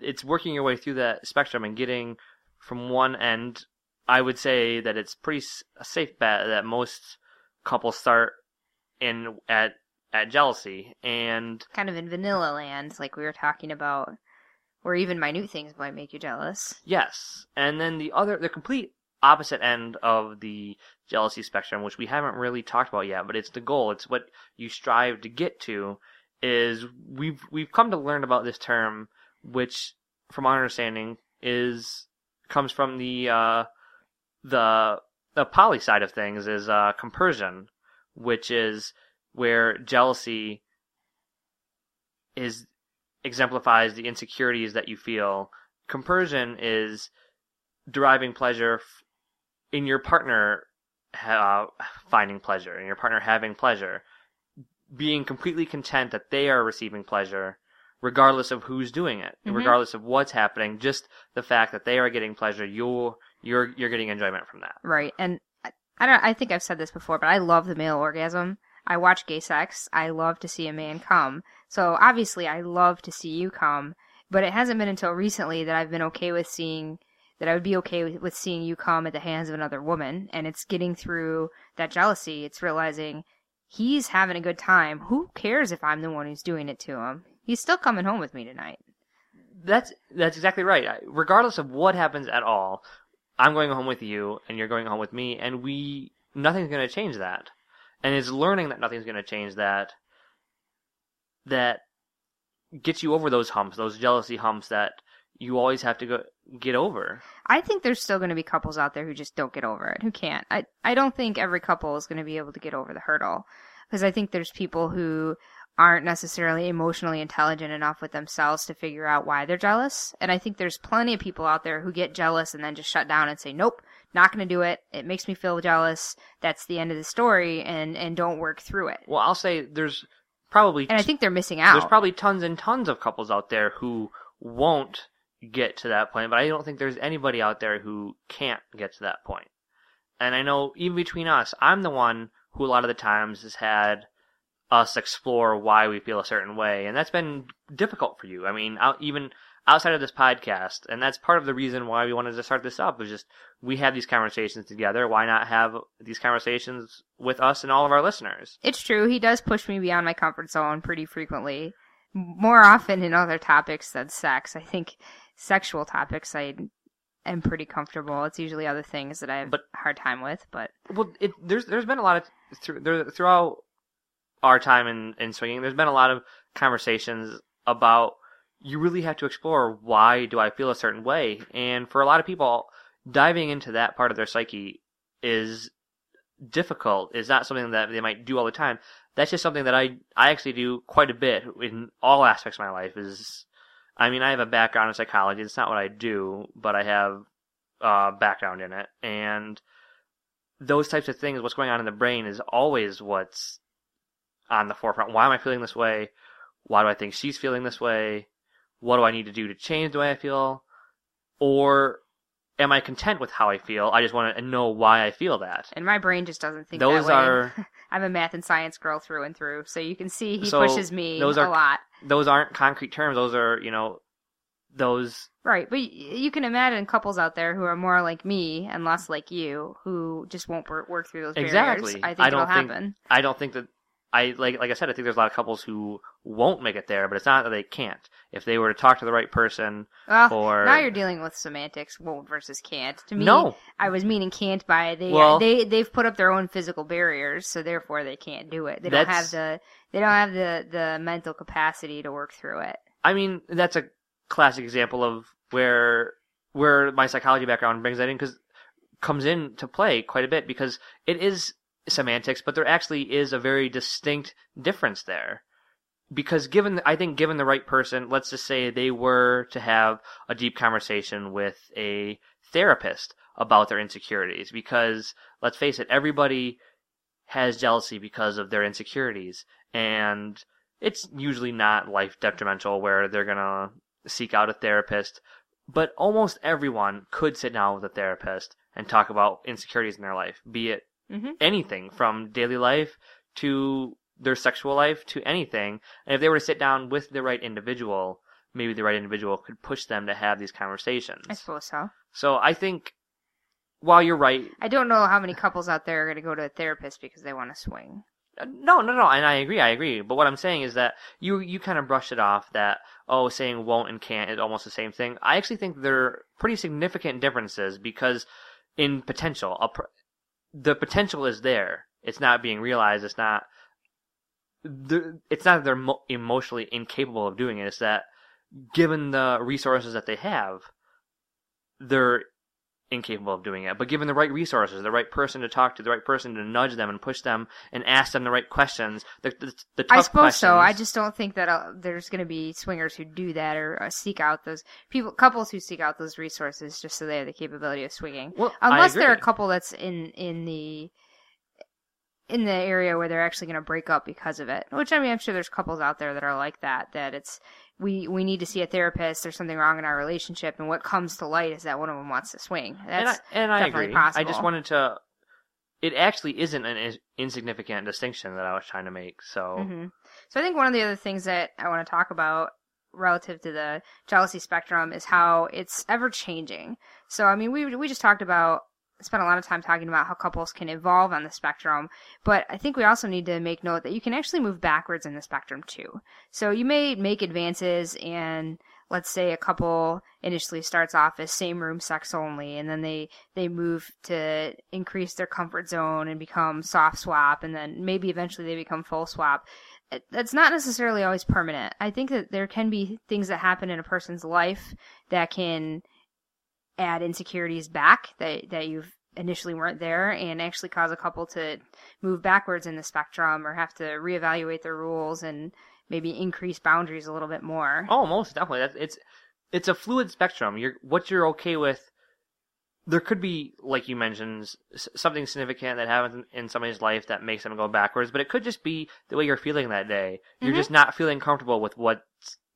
It's working your way through that spectrum and getting from one end. I would say that it's pretty a safe bet that most couples start in at at jealousy, and Kind of in vanilla land, like we were talking about, where even minute things might make you jealous. Yes, and then the other, the complete opposite end of the jealousy spectrum, which we haven't really talked about yet, but it's the goal. It's what you strive to get to. Is we've we've come to learn about this term, which, from our understanding, is comes from the uh, the the poly side of things is uh, compersion, which is where jealousy is exemplifies the insecurities that you feel. Compersion is deriving pleasure in your partner uh, finding pleasure, in your partner having pleasure, being completely content that they are receiving pleasure, regardless of who's doing it, Mhm. regardless of what's happening. Just the fact that they are getting pleasure, you're you're you're getting enjoyment from that. Right. And I, I don't I think I've said this before, but I love the male orgasm. I watch gay sex. I love to see a man come. So obviously I love to see you come, but it hasn't been until recently that I've been okay with seeing that I would be okay with, with seeing you come at the hands of another woman and it's getting through that jealousy. It's realizing he's having a good time. Who cares if I'm the one who's doing it to him? He's still coming home with me tonight. That's that's exactly right. I- Regardless of what happens at all, I'm going home with you, and you're going home with me, and we nothing's going to change that. And it's learning that nothing's going to change that that gets you over those humps, those jealousy humps that you always have to go get over. I think there's still going to be couples out there who just don't get over it, who can't. I I don't think every couple is going to be able to get over the hurdle because I think there's people who aren't necessarily emotionally intelligent enough with themselves to figure out why they're jealous. And I think there's plenty of people out there who get jealous and then just shut down and say, "Nope, not going to do it. It makes me feel jealous. That's the end of the story," and and don't work through it. Well, I'll say there's probably And I think they're missing out. there's probably tons and tons of couples out there who won't get to that point, but I don't think there's anybody out there who can't get to that point. And I know even between us, I'm the one who a lot of the times has had us explore why we feel a certain way, and that's been difficult for you. I mean, out, even outside of this podcast, and that's part of the reason why we wanted to start this up. Is just we have these conversations together. Why not have these conversations with us and all of our listeners? It's true. He does push me beyond my comfort zone pretty frequently. More often in other topics than sex. I think sexual topics I am pretty comfortable. It's usually other things that I have But- a hard time with, but Well, it, there's there's been a lot of through, there, throughout our time in, in swinging. There's been a lot of conversations about you really have to explore why do I feel a certain way, and for a lot of people, diving into that part of their psyche is difficult. Is not something that they might do all the time. That's just something that I I actually do quite a bit in all aspects of my life. Is I mean I have a background in psychology. It's not what I do, but I have uh, background in it, and those types of things, what's going on in the brain, is always what's on the forefront. Why am I feeling this way? Why do I think she's feeling this way? What do I need to do to change the way I feel? Or am I content with how I feel? I just want to know why I feel that. and my brain just doesn't think Those are *laughs* I'm a math and science girl through and through, so you can see he So, pushes me those are, a lot. those aren't concrete terms. Those are you know those Right, but you can imagine couples out there who are more like me and less like you, who just won't work through those barriers. exactly. I think I don't it'll think happen. I don't think that I like like I said. I think there's a lot of couples who won't make it there, but it's not that they can't. If they were to talk to the right person, Well, or now you're dealing with semantics, won't versus can't. To me, No. I was meaning can't by they Well- they they've put up their own physical barriers, so therefore they can't do it. They don't have the they don't have the the mental capacity to work through it. I mean, that's a classic example of where where my psychology background brings that in because comes in to play quite a bit because it is semantics, but there actually is a very distinct difference there. Because given, I think given the right person, let's just say they were to have a deep conversation with a therapist about their insecurities, because let's face it, everybody has jealousy because of their insecurities, and it's usually not life detrimental where they're gonna seek out a therapist, but almost everyone could sit down with a therapist and talk about insecurities in their life, be it Mhm. anything from daily life to their sexual life to anything. And if they were to sit down with the right individual, maybe the right individual could push them to have these conversations. I suppose so. So I think while you're right, I don't know how many couples out there are going to go to a therapist because they want to swing. Uh, No, no, no, and I agree, I agree. But what I'm saying is that you you kind of brushed it off that oh, saying won't and can't is almost the same thing. I actually think there are pretty significant differences because in potential, a the potential is there. It's not being realized. It's not. It's not that they're emotionally incapable of doing it. It's that given the resources that they have, they're incapable of doing it. But given the right resources, the right person to talk to, the right person to nudge them and push them and ask them the right questions, the, the, the tough I suppose so. I just don't think that uh, there's going to be swingers who do that or uh, seek out those people, couples who seek out those resources just so they have the capability of swinging. Well, Unless they're a couple that's in in the in the area where they're actually going to break up because of it. Which I mean, I'm sure there's couples out there that are like that. That it's we we need to see a therapist. There's something wrong in our relationship, and what comes to light is that one of them wants to swing. and I, That's and I definitely agree. possible. I just wanted to. It actually isn't an is- insignificant distinction that I was trying to make. So hmm So I think one of the other things that I want to talk about relative to the jealousy spectrum is how it's ever changing. So I mean, we we just talked about spent a lot of time talking about how couples can evolve on the spectrum, but I think we also need to make note that you can actually move backwards in the spectrum too. So you may make advances and let's say a couple initially starts off as same room sex only and then they they move to increase their comfort zone and become soft swap and then maybe eventually they become full swap that's not necessarily always permanent i think that there can be things that happen in a person's life that can add insecurities back that that you've initially weren't there and actually cause a couple to move backwards in the spectrum or have to reevaluate their rules and maybe increase boundaries a little bit more Oh, most definitely. That's it's it's a fluid spectrum. You're what you're okay with. There could be, like you mentioned, something significant that happens in somebody's life that makes them go backwards, but it could just be the way you're feeling that day. You're Mhm. just not feeling comfortable with what's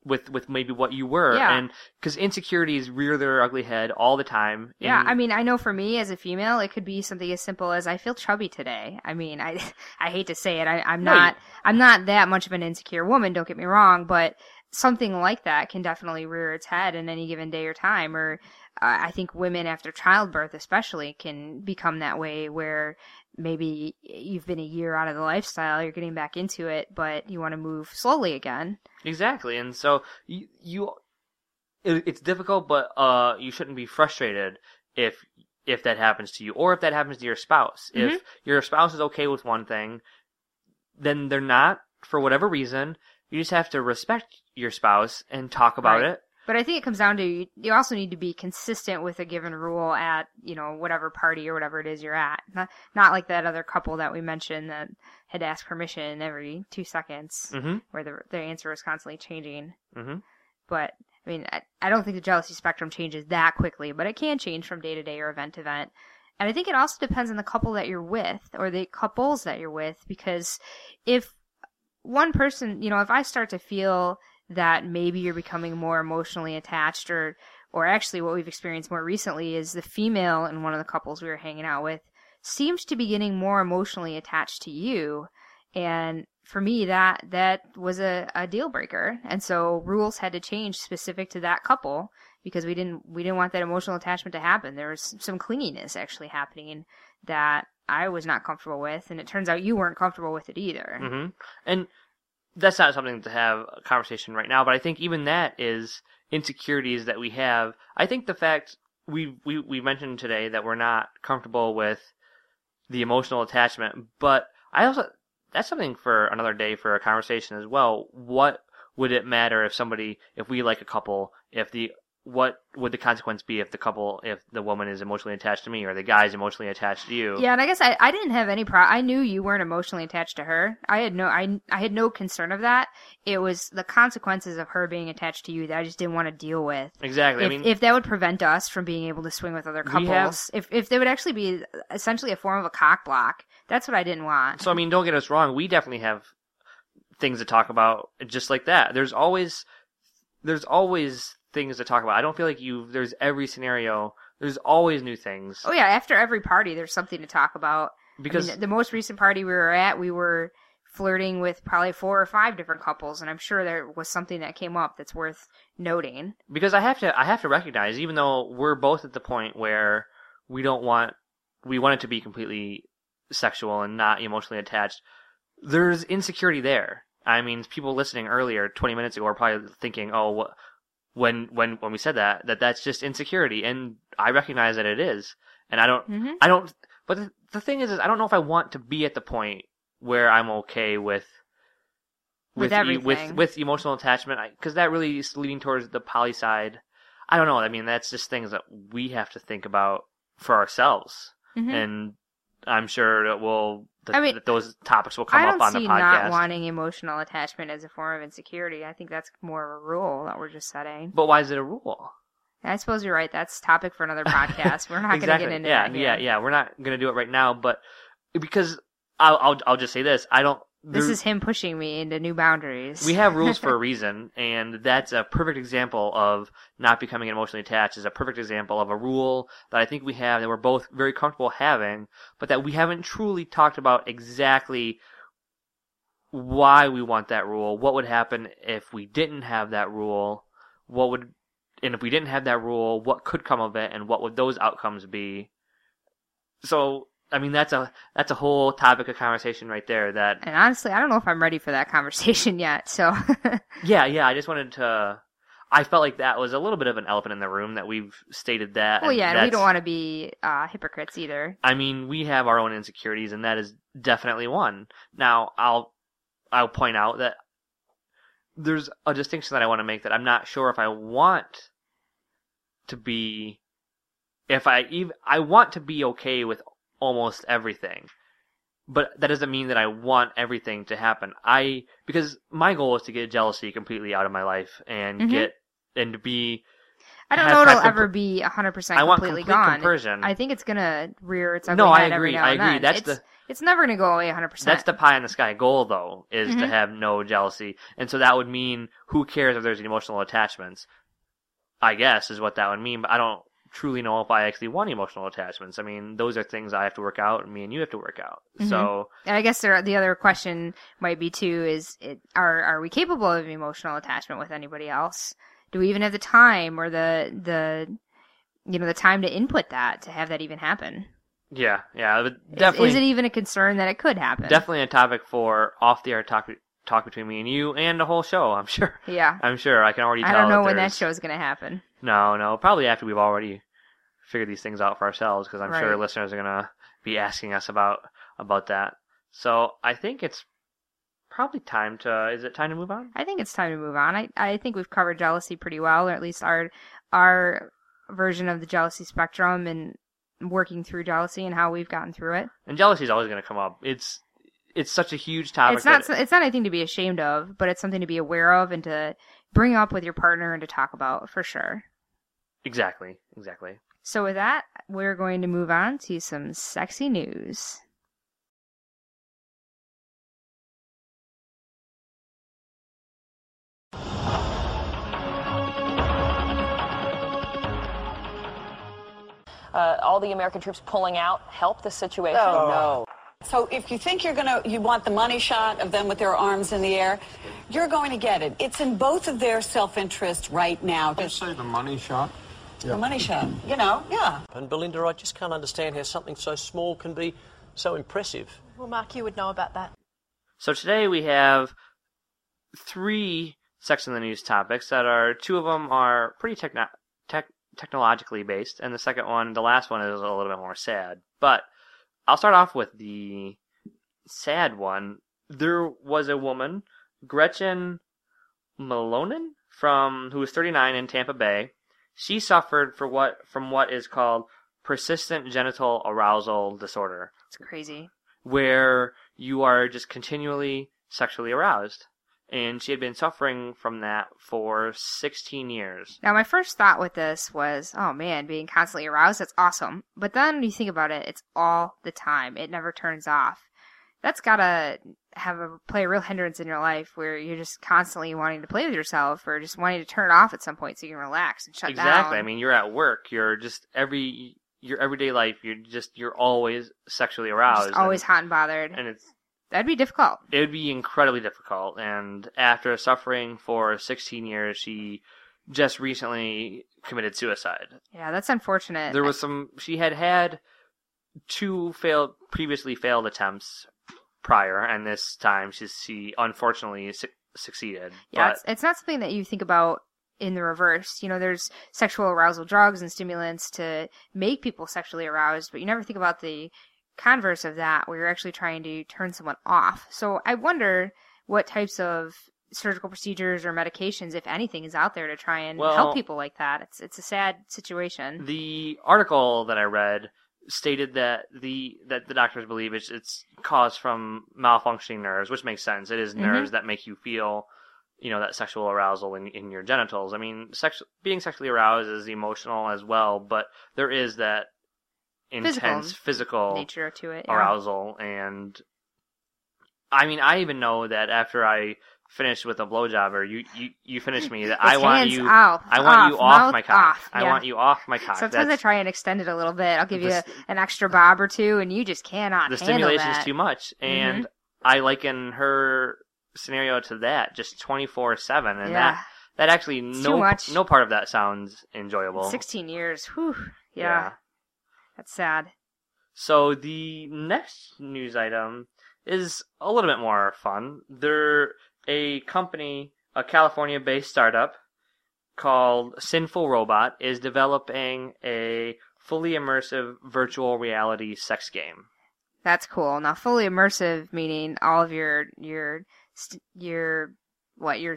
with with maybe what you were Yeah. and because insecurities rear their ugly head all the time Yeah, I mean, I know for me as a female, it could be something as simple as I feel chubby today. I mean, I *laughs* I hate to say it, I, I'm No, not I'm not that much of an insecure woman. Don't get me wrong, but something like that can definitely rear its head in any given day or time. Or uh, I think women after childbirth, especially, can become that way where maybe you've been a year out of the lifestyle, you're getting back into it, but you want to move slowly again. Exactly, and so you, you it, it's difficult, but uh, you shouldn't be frustrated if if that happens to you, or if that happens to your spouse. Mm-hmm. If your spouse is okay with one thing, then they're not for whatever reason. You just have to respect your spouse and talk about Right. it. But I think it comes down to you, you also need to be consistent with a given rule at you know whatever party or whatever it is you're at. Not not like that other couple that we mentioned that had to ask permission every two seconds, Mhm. where the the answer was constantly changing. Mhm. But I mean, I, I don't think the jealousy spectrum changes that quickly, but it can change from day to day or event to event. And I think it also depends on the couple that you're with or the couples that you're with, because if one person, you know, if I start to feel that maybe you're becoming more emotionally attached or or actually what we've experienced more recently is the female in one of the couples we were hanging out with seems to be getting more emotionally attached to you. And for me that that was a, a deal breaker. And so rules had to change specific to that couple because we didn't we didn't want that emotional attachment to happen. There was some clinginess actually happening that i was not comfortable with. And it turns out you weren't comfortable with it either. Hmm And that's not something to have a conversation right now, but I think even that is insecurities that we have. I think the fact we we we mentioned today that we're not comfortable with the emotional attachment, but I also that's something for another day for a conversation as well. What would it matter if somebody if we like a couple if the what would the consequence be if the couple if the woman is emotionally attached to me or the guy's emotionally attached to you? Yeah, and I guess I, I didn't have any pro. I knew you weren't emotionally attached to her. I had no I I had no concern of that. It was the consequences of her being attached to you that I just didn't want to deal with. Exactly. If, I mean, if that would prevent us from being able to swing with other couples, have- if if they would actually be essentially a form of a cock block, that's what I didn't want. So I mean, don't get us wrong. We definitely have things to talk about, just like that. There's always, there's always things to talk about. I don't feel like you. There's every scenario. There's always new things oh yeah, after every party, there's something to talk about. because I mean, the most recent party we were at, we were flirting with probably four or five different couples, and I'm sure there was something that came up that's worth noting. because I have to I have to recognize, even though we're both at the point where we don't want we want it to be completely sexual and not emotionally attached. There's insecurity there. I mean, people listening earlier, 20 minutes ago, are probably thinking, "Oh, what?" When when when we said that, that that's just insecurity, and I recognize that it is, and I don't Mhm. I don't. But the, the thing is, is I don't know if I want to be at the point where I'm okay with With e- with with emotional attachment, because that really is leading towards the poly side. I don't know. I mean, that's just things that we have to think about for ourselves, Mhm. and I'm sure that will that, I mean, that those topics will come I up don't on see the not podcast. wanting emotional attachment as a form of insecurity. I think that's more of a rule that we're just setting. But why is it a rule? I suppose you're right. That's topic for another podcast. We're *laughs* not exactly. going to get into yeah, that. yeah, here. yeah. We're not going to do it right now, but because I'll I'll, I'll just say this: I don't. This is him pushing me into new boundaries. we have rules for a *laughs* reason, and that's a perfect example of not becoming emotionally attached. Is a perfect example of a rule that I think we have that we're both very comfortable having, but that we haven't truly talked about exactly why we want that rule. What would happen if we didn't have that rule? What would and if we didn't have that rule, what could come of it, and what would those outcomes be? So, I mean, that's a that's a whole topic of conversation right there. That and honestly, I don't know if I'm ready for that conversation *laughs* yet. So *laughs* yeah, yeah. I just wanted to. I felt like that was a little bit of an elephant in the room that we've stated that. well, yeah, and we don't want to be uh, hypocrites either. I mean, we have our own insecurities, and that is definitely one. Now, I'll I'll point out that there's a distinction that I want to make that I'm not sure if I want to be if I even I want to be okay with almost everything. But that doesn't mean that I want everything to happen. I because my goal is to get jealousy completely out of my life and Mhm. get and to be I don't know it'll comp- ever be 100% I want completely complete gone. compersion. I think it's gonna rear its ugly No, I head every agree, now I and agree. then. That's it's, the- It's never going to go away 100%. That's the pie in the sky goal, though, is to Mhm. have no jealousy, and so that would mean who cares if there's emotional attachments? I guess is what that would mean, but I don't truly know if I actually want emotional attachments. I mean, those are things I have to work out, and me and you have to work out. Mhm. So And I guess there, the other question might be too is it, are are we capable of emotional attachment with anybody else? Do we even have the time or the the you know the time to input that to have that even happen? yeah, yeah, but Is- definitely, is, it even a concern that it could happen? definitely a topic for off the air talk talk between me and you and the whole show. I'm *laughs* sure. Yeah. I'm sure. I can already. I don't know when that show is going to happen. No, no, probably after we've already figured these things out for ourselves, because I'm sure listeners are gonna be asking us about about that. So I think it's probably time to. Is it time to move on? I think it's time to move on. I I think we've covered jealousy pretty well, or at least our our version of the jealousy spectrum and working through jealousy and how we've gotten through it. And jealousy is always gonna come up. It's it's such a huge topic. it's not it's not anything to be ashamed of, but it's something to be aware of and to bring up with your partner and to talk about for sure. exactly, exactly. So with that, we're going to move on to some sexy news. Uh, all the American troops pulling out help the situation? Oh, no. So if you think you're going to, you want the money shot of them with their arms in the air, you're going to get it. It's in both of their self-interest right now. You say the money shot? The money shot, you know, yeah. And Belinda, I just can't understand how something so small can be so impressive. Well, Mark, you would know about that. So today we have three Sex in the News topics that are two of them are pretty techno- tech technologically based, and the second one, the last one, is a little bit more sad. But I'll start off with the sad one. There was a woman, Gretchen Molannen, from who was 39 in Tampa Bay. She suffered for what from what is called persistent genital arousal disorder It's crazy. where you are just continually sexually aroused. And she had been suffering from that for 16 years. Now, my first thought with this was, oh man, being constantly aroused, that's awesome. But then when you think about it, it's all the time. It never turns off. That's gotta have a play a real hindrance in your life where you're just constantly wanting to play with yourself or just wanting to turn it off at some point so you can relax and shut exactly. down. Exactly. I mean, you're at work. You're just every your everyday life. You're just you're always sexually aroused. just always and, hot and bothered. and it's That'd be difficult. it would be incredibly difficult. And after suffering for 16 years, she just recently committed suicide. Yeah, that's unfortunate. There was some. She had had two failed, previously failed attempts prior, and this time she, she unfortunately su- succeeded. Yeah, but it's, it's not something that you think about in the reverse. You know, there's sexual arousal drugs and stimulants to make people sexually aroused, but you never think about the converse of that, where you're actually trying to turn someone off. So I wonder what types of surgical procedures or medications, if anything, is out there to try and Well- help people like that. It's it's a sad situation. the article that I read stated that the that the doctors believe it's it's caused from malfunctioning nerves, which makes sense. It is Mhm. nerves that make you feel, you know, that sexual arousal in in your genitals. I mean, sex being sexually aroused is emotional as well, but there is that intense physical, nature to it. yeah. arousal and I mean, I even know that after I finished with a blowjob or you you, you finished me that *laughs* I want you off, I want you off, my cock. off, I want you off my cock. Sometimes I try and extend it a little bit. I'll give you a, an extra bob or two, and you just cannot the stimulation is too much and Mhm. i liken her scenario to that just 24-7 and Yeah. that that actually It's no no part of that sounds enjoyable 16 years. Whew. Yeah. Yeah. That's sad. so the next news item is a little bit more fun they're a company a california based startup called sinful robot is developing a fully immersive virtual reality sex game That's cool. Now, fully immersive meaning all of your your your what your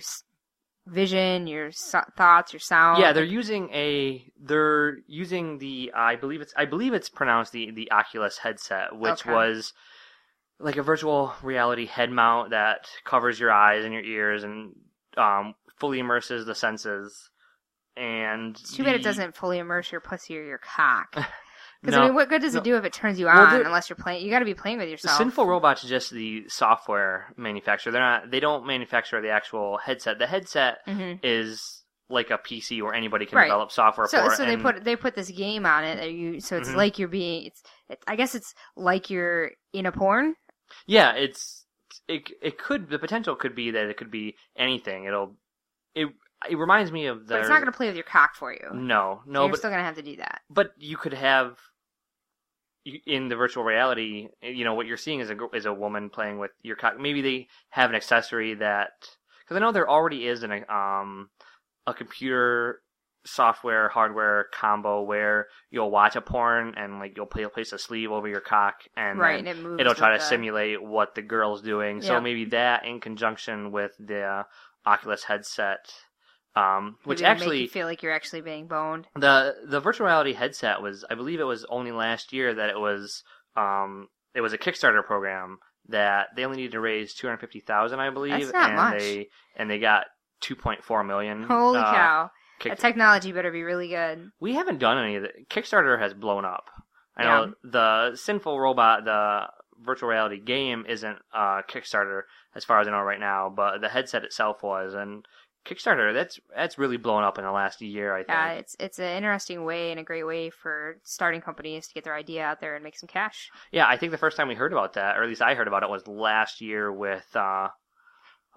vision, your so- thoughts, your sound. Yeah, they're using a they're using the I believe it's I believe it's pronounced the the Oculus headset, which Okay. was like a virtual reality head mount that covers your eyes and your ears and um, fully immerses the senses. And Too bad it doesn't fully immerse your pussy or your cock. *laughs* Because No, I mean, what good does no. it do if it turns you on unless you're playing? You got to be playing with yourself. Sinful Robots is just the software manufacturer. They're not. They don't manufacture the actual headset. The headset Mhm. is like a PC where anybody can Right. develop software so, for. so they and- put they put this game on it that you so it's Mhm. like you're being it's it, I guess it's like you're in a porn. Yeah, it's it. It could the potential could be that it could be anything. It'll. It it reminds me of the. But it's not going to play with your cock for you. No, no, you're but still going to have to do that. but you could have in the virtual reality you know what you're seeing is a is a woman playing with your cock maybe they have an accessory that because i know there already is an um a computer software hardware combo where you'll watch a porn and like you'll play, place a sleeve over your cock and Right, and it it'll try to simulate what the girl's doing so maybe that in conjunction with the oculus headset um, which Maybe actually make you feel like you're actually being boned. the the virtual reality headset was I believe it was only last year that it was um it was a Kickstarter program that they only needed to raise two hundred fifty thousand I believe That's not and much. they and they got two point four million. Holy uh, cow! Kick- that technology better be really good. we haven't done any of it. Kickstarter has blown up. I Yeah. know the Sinful Robot the virtual reality game isn't uh Kickstarter as far as I know right now, but the headset itself was and Kickstarter that's that's really blown up in the last year I think. Yeah, it's it's an interesting way and a great way for starting companies to get their idea out there and make some cash. Yeah, I think the first time we heard about that, or at least I heard about it, was last year with uh,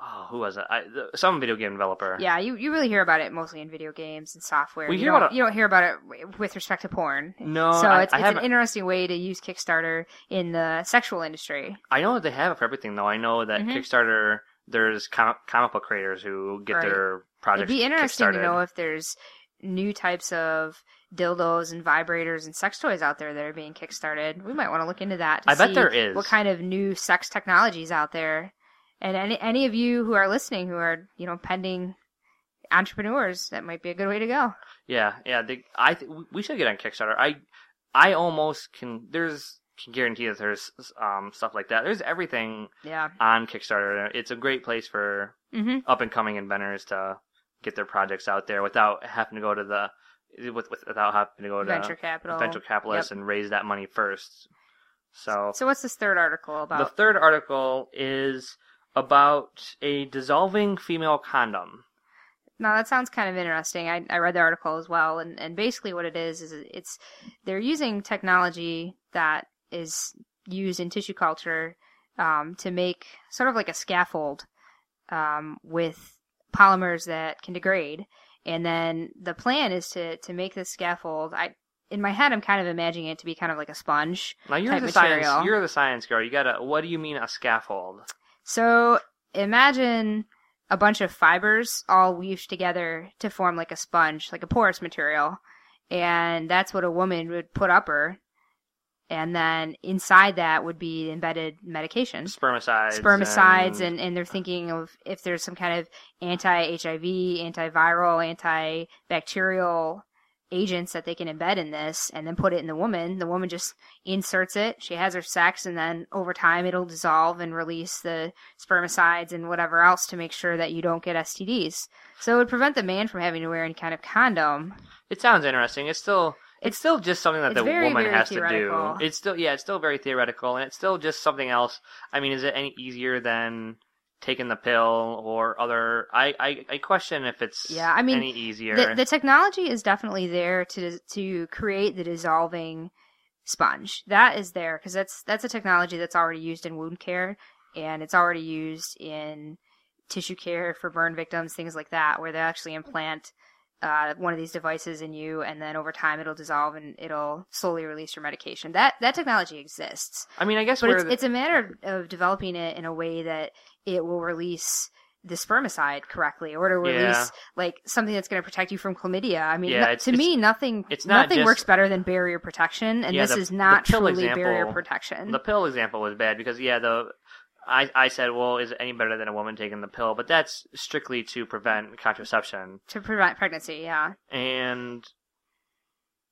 oh, who was it? I, the, some video game developer. Yeah, you, you really hear about it mostly in video games and software. We you hear don't, about it- you don't hear about it w- with respect to porn. No, so I- it's, I it's an interesting way to use Kickstarter in the sexual industry. I know that they have it for everything, though. I know that Mhm. Kickstarter, there's com- comic book creators who get Right. their projects. It'd be interesting to know if there's new types of dildos and vibrators and sex toys out there that are being kickstarted. We might want to look into that. To I bet there is. What kind of new sex technologies out there? And any any of you who are listening who are you know pending entrepreneurs, that might be a good way to go. Yeah, yeah. They, I th- we should get on Kickstarter. I I almost can. There's can guarantee that there's um stuff like that. There's everything Yeah. on Kickstarter. It's a great place for Mhm. up and coming inventors to get their projects out there without having to go to the with, with without having to go to Venture capital. venture capitalists Yep. and raise that money first. So So what's this third article about? the third article is about a dissolving female condom. Now that sounds kind of interesting. I, I read the article as well, and, and basically what it is is it's they're using technology that is used in tissue culture um, to make sort of like a scaffold um, with polymers that can degrade, and then the plan is to to make this scaffold. I in my head I'm kind of imagining it to be kind of like a sponge Now you're the material. science. You're the science girl. You gotta. What do you mean a scaffold? So imagine a bunch of fibers all weaved together to form like a sponge, like a porous material. And that's what a woman would put up her. And then inside that would be embedded medication. Spermicides. Spermicides, and- and, and they're uh, thinking of if there's some kind of anti HIV, antiviral, antibacterial agents that they can embed in this and then put it in the woman. The woman just inserts it, she has her sex, and then over time it'll dissolve and release the spermicides and whatever else to make sure that you don't get STDs. So it would prevent the man from having to wear any kind of condom. It sounds interesting. It's still. It's, still just something that the very, woman very has to do. It's still yeah, it's still very theoretical, and it's still just something else. I mean, is it any easier than taking the pill or other? I I, I question if it's Yeah, I mean, any easier. The, the technology is definitely there to to create the dissolving sponge. That is there because that's that's a technology that's already used in wound care and it's already used in tissue care for burn victims, things like that, where they actually implant uh, one of these devices in you, and then over time it'll dissolve and it'll slowly release your medication. That that technology exists. I mean, I guess but it's, the- it's a matter of developing it in a way that it will release the spermicide correctly, or to release Yeah. like something that's going to protect you from chlamydia. I mean, Yeah, no- to me, nothing it's not nothing just- works better than barrier protection, and Yeah, this the- is not truly example- barrier protection. The pill example was bad because yeah, the I I said, well, is it any better than a woman taking the pill? But that's strictly to prevent contraception, to prevent pregnancy, yeah. and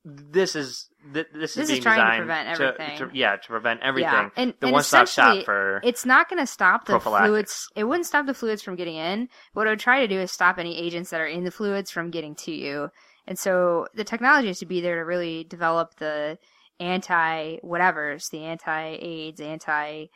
this is th- this is This is being trying to designed prevent to- everything. to- yeah, to prevent everything. Yeah, and, the and one-stop shop for it's not going to stop the fluids. It wouldn't stop the fluids from getting in. What it would try to do is stop any agents that are in the fluids from getting to you. And so the technology is to be there to really develop the anti whatever's, the anti AIDS, anti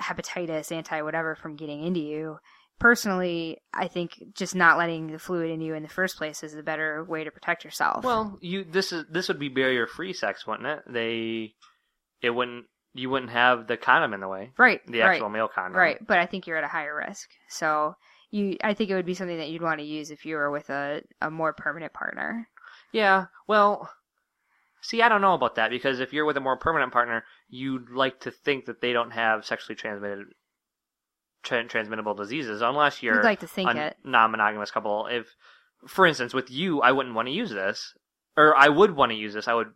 hepatitis, anti whatever from getting into you. Personally, I think just not letting the fluid into you in the first place is the better way to protect yourself. Well, you this is this would be barrier free sex, wouldn't it? They it wouldn't you wouldn't have the condom in the way. Right. The right, actual male condom. Right, but I think you're at a higher risk. So you I think it would be something that you'd want to use if you were with a, a more permanent partner. Yeah. Well, see, I don't know about that because if you're with a more permanent partner, you'd like to think that they don't have sexually transmitted tra- transmittable diseases, unless you're You'd like to think a it. non-monogamous couple. If, for instance, with you, I wouldn't want to use this, or I would want to use this. I would.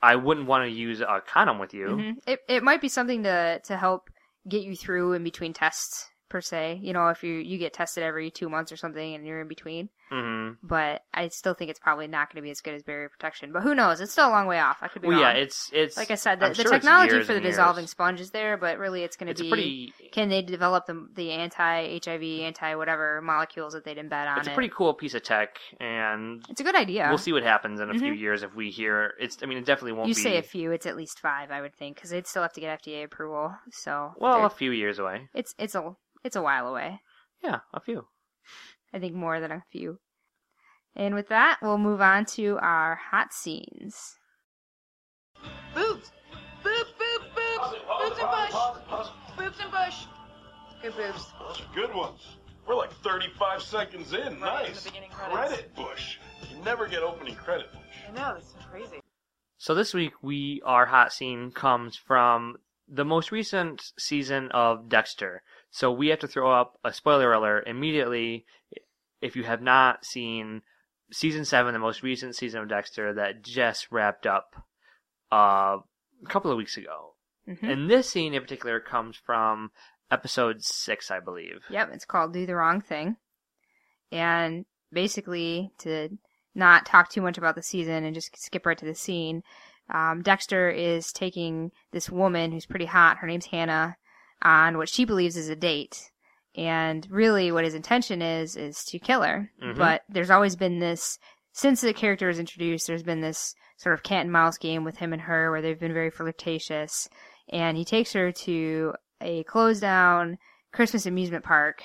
I wouldn't want to use a condom with you. hmm It it might be something to to help get you through in between tests per se. You know, if you you get tested every two months or something and you're in between. hmm But I still think it's probably not going to be as good as barrier protection. But who knows? It's still a long way off. I could be Well, wrong. yeah, it's it's like I said, the, the sure technology for the and years. dissolving sponge is there, but really it's going to be pretty- can they develop the the anti HIV, anti whatever molecules that they'd embed on It's a it? pretty cool piece of tech, and It's a good idea. We'll see what happens in a few Mhm. years if we hear. It's. I mean, it definitely won't you be. say a few, it's at least five, I would think, because they'd still have to get FDA approval. So well, a few years away. it's it's a it's a while away. Yeah, a few. I think more than a few. And with that, we'll move on to our hot scenes. Boobs. Boobs, boobs, boobs. Boobs and bush. Boobs and bush. Good boobs. Those are good ones. We're like 35 seconds in. Right nice. the. Credit Bush. You never get opening credit. I know, this is crazy. So this week, we our hot scene comes from the most recent season of Dexter. So we have to throw up a spoiler alert immediately if you have not seen season seven, the most recent season of Dexter that just wrapped up uh, a couple of weeks ago. Mhm. And this scene in particular comes from episode six, I believe. Yep, it's called Do the Wrong Thing. And basically, to not talk too much about the season and just skip right to the scene, um, Dexter is taking this woman who's pretty hot, her name's Hannah, on what she believes is a date. And really, what his intention is, is to kill her. Mhm. But there's always been this, since the character was introduced, there's been this sort of cat and mouse game with him and her where they've been very flirtatious. And he takes her to a closed down Christmas amusement park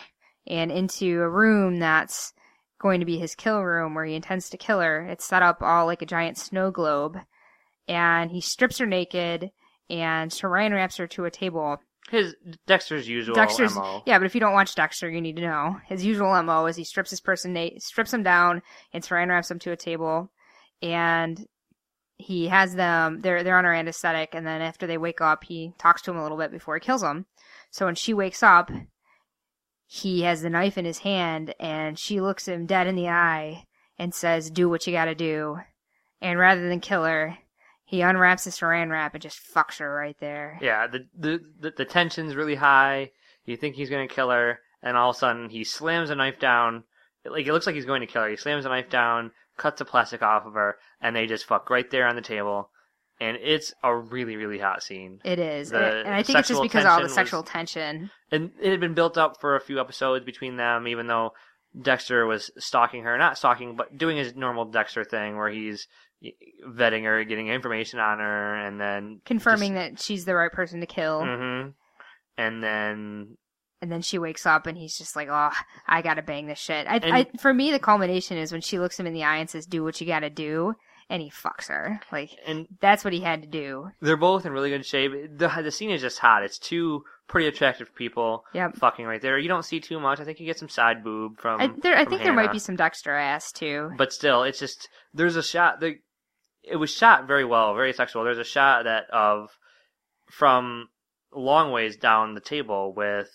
and into a room that's going to be his kill room where he intends to kill her. It's set up all like a giant snow globe. And he strips her naked and saran wraps her to a table. His Dexter's usual Dexter's MO. yeah, but if you don't watch Dexter, you need to know his usual mo is he strips his person strips him down and saran wraps him to a table, and he has them they're they're on her anesthetic, and then after they wake up, he talks to him a little bit before he kills them. So when she wakes up, he has the knife in his hand, and she looks him dead in the eye and says, "Do what you got to do," and rather than kill her. He unwraps the saran wrap and just fucks her right there. Yeah, the, the the the tension's really high. You think he's gonna kill her, and all of a sudden he slams a knife down. Like it looks like he's going to kill her. He slams a knife down, cuts the plastic off of her, and they just fuck right there on the table. And it's a really really hot scene. It is, The and I think it's just because of all the tension was- sexual tension. and it had been built up for a few episodes between them, even though Dexter was stalking her, not stalking, but doing his normal Dexter thing where he's vetting her, getting information on her, and then confirming that she's the right person to kill. hmm And then And then she wakes up and he's just like, "Oh, I gotta bang this shit." I, I, for me, the culmination is when she looks him in the eye and says, "Do what you gotta do," and he fucks her. Like and that's what he had to do. they're both in really good shape. The the scene is just hot. It's two pretty attractive people Yep. fucking right there. You don't see too much. I think you get some side boob from. I, there, I from think there might be some Dexter ass too. but still, it's just there's a shot. The it was shot very well, very sexual. There's a shot that of from long ways down the table with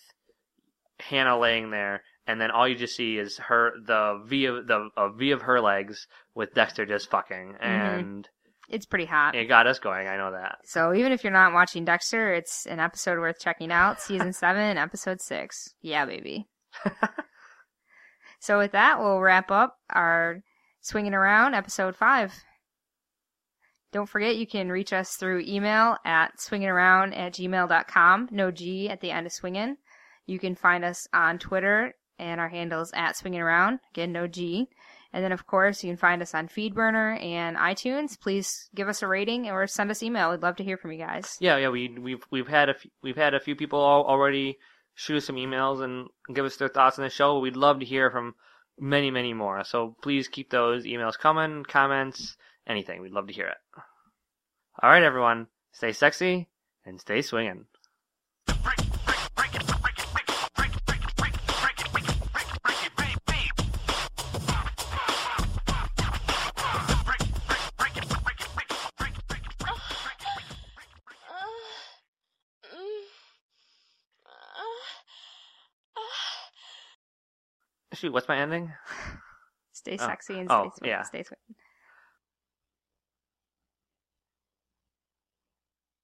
Hannah laying there, and then all you just see is her the V of the a V of her legs with Dexter just fucking, mm-hmm. and It's pretty hot. it got us going. I know that. So even if you're not watching Dexter, it's an episode worth checking out. Season *laughs* seven, episode six. Yeah, baby. *laughs* so with that, we'll wrap up our swinging around episode five. Don't forget you can reach us through email at swingingaround at gmail.com. No G at the end of swinging. You can find us on Twitter and our handles at swinging around. Again, no G. And then, of course, you can find us on Feedburner and iTunes. Please give us a rating or send us email. We'd love to hear from you guys. Yeah, yeah, we we've we've had a we've had a few people al- already shoot us some emails and give us their thoughts on the show. We'd love to hear from many, many more. So please keep those emails coming, comments, anything. We'd love to hear it. All right, everyone, stay sexy and stay swinging. Shoot, what's my ending? Stay Oh. sexy and Oh, stay, yeah. stay swinging.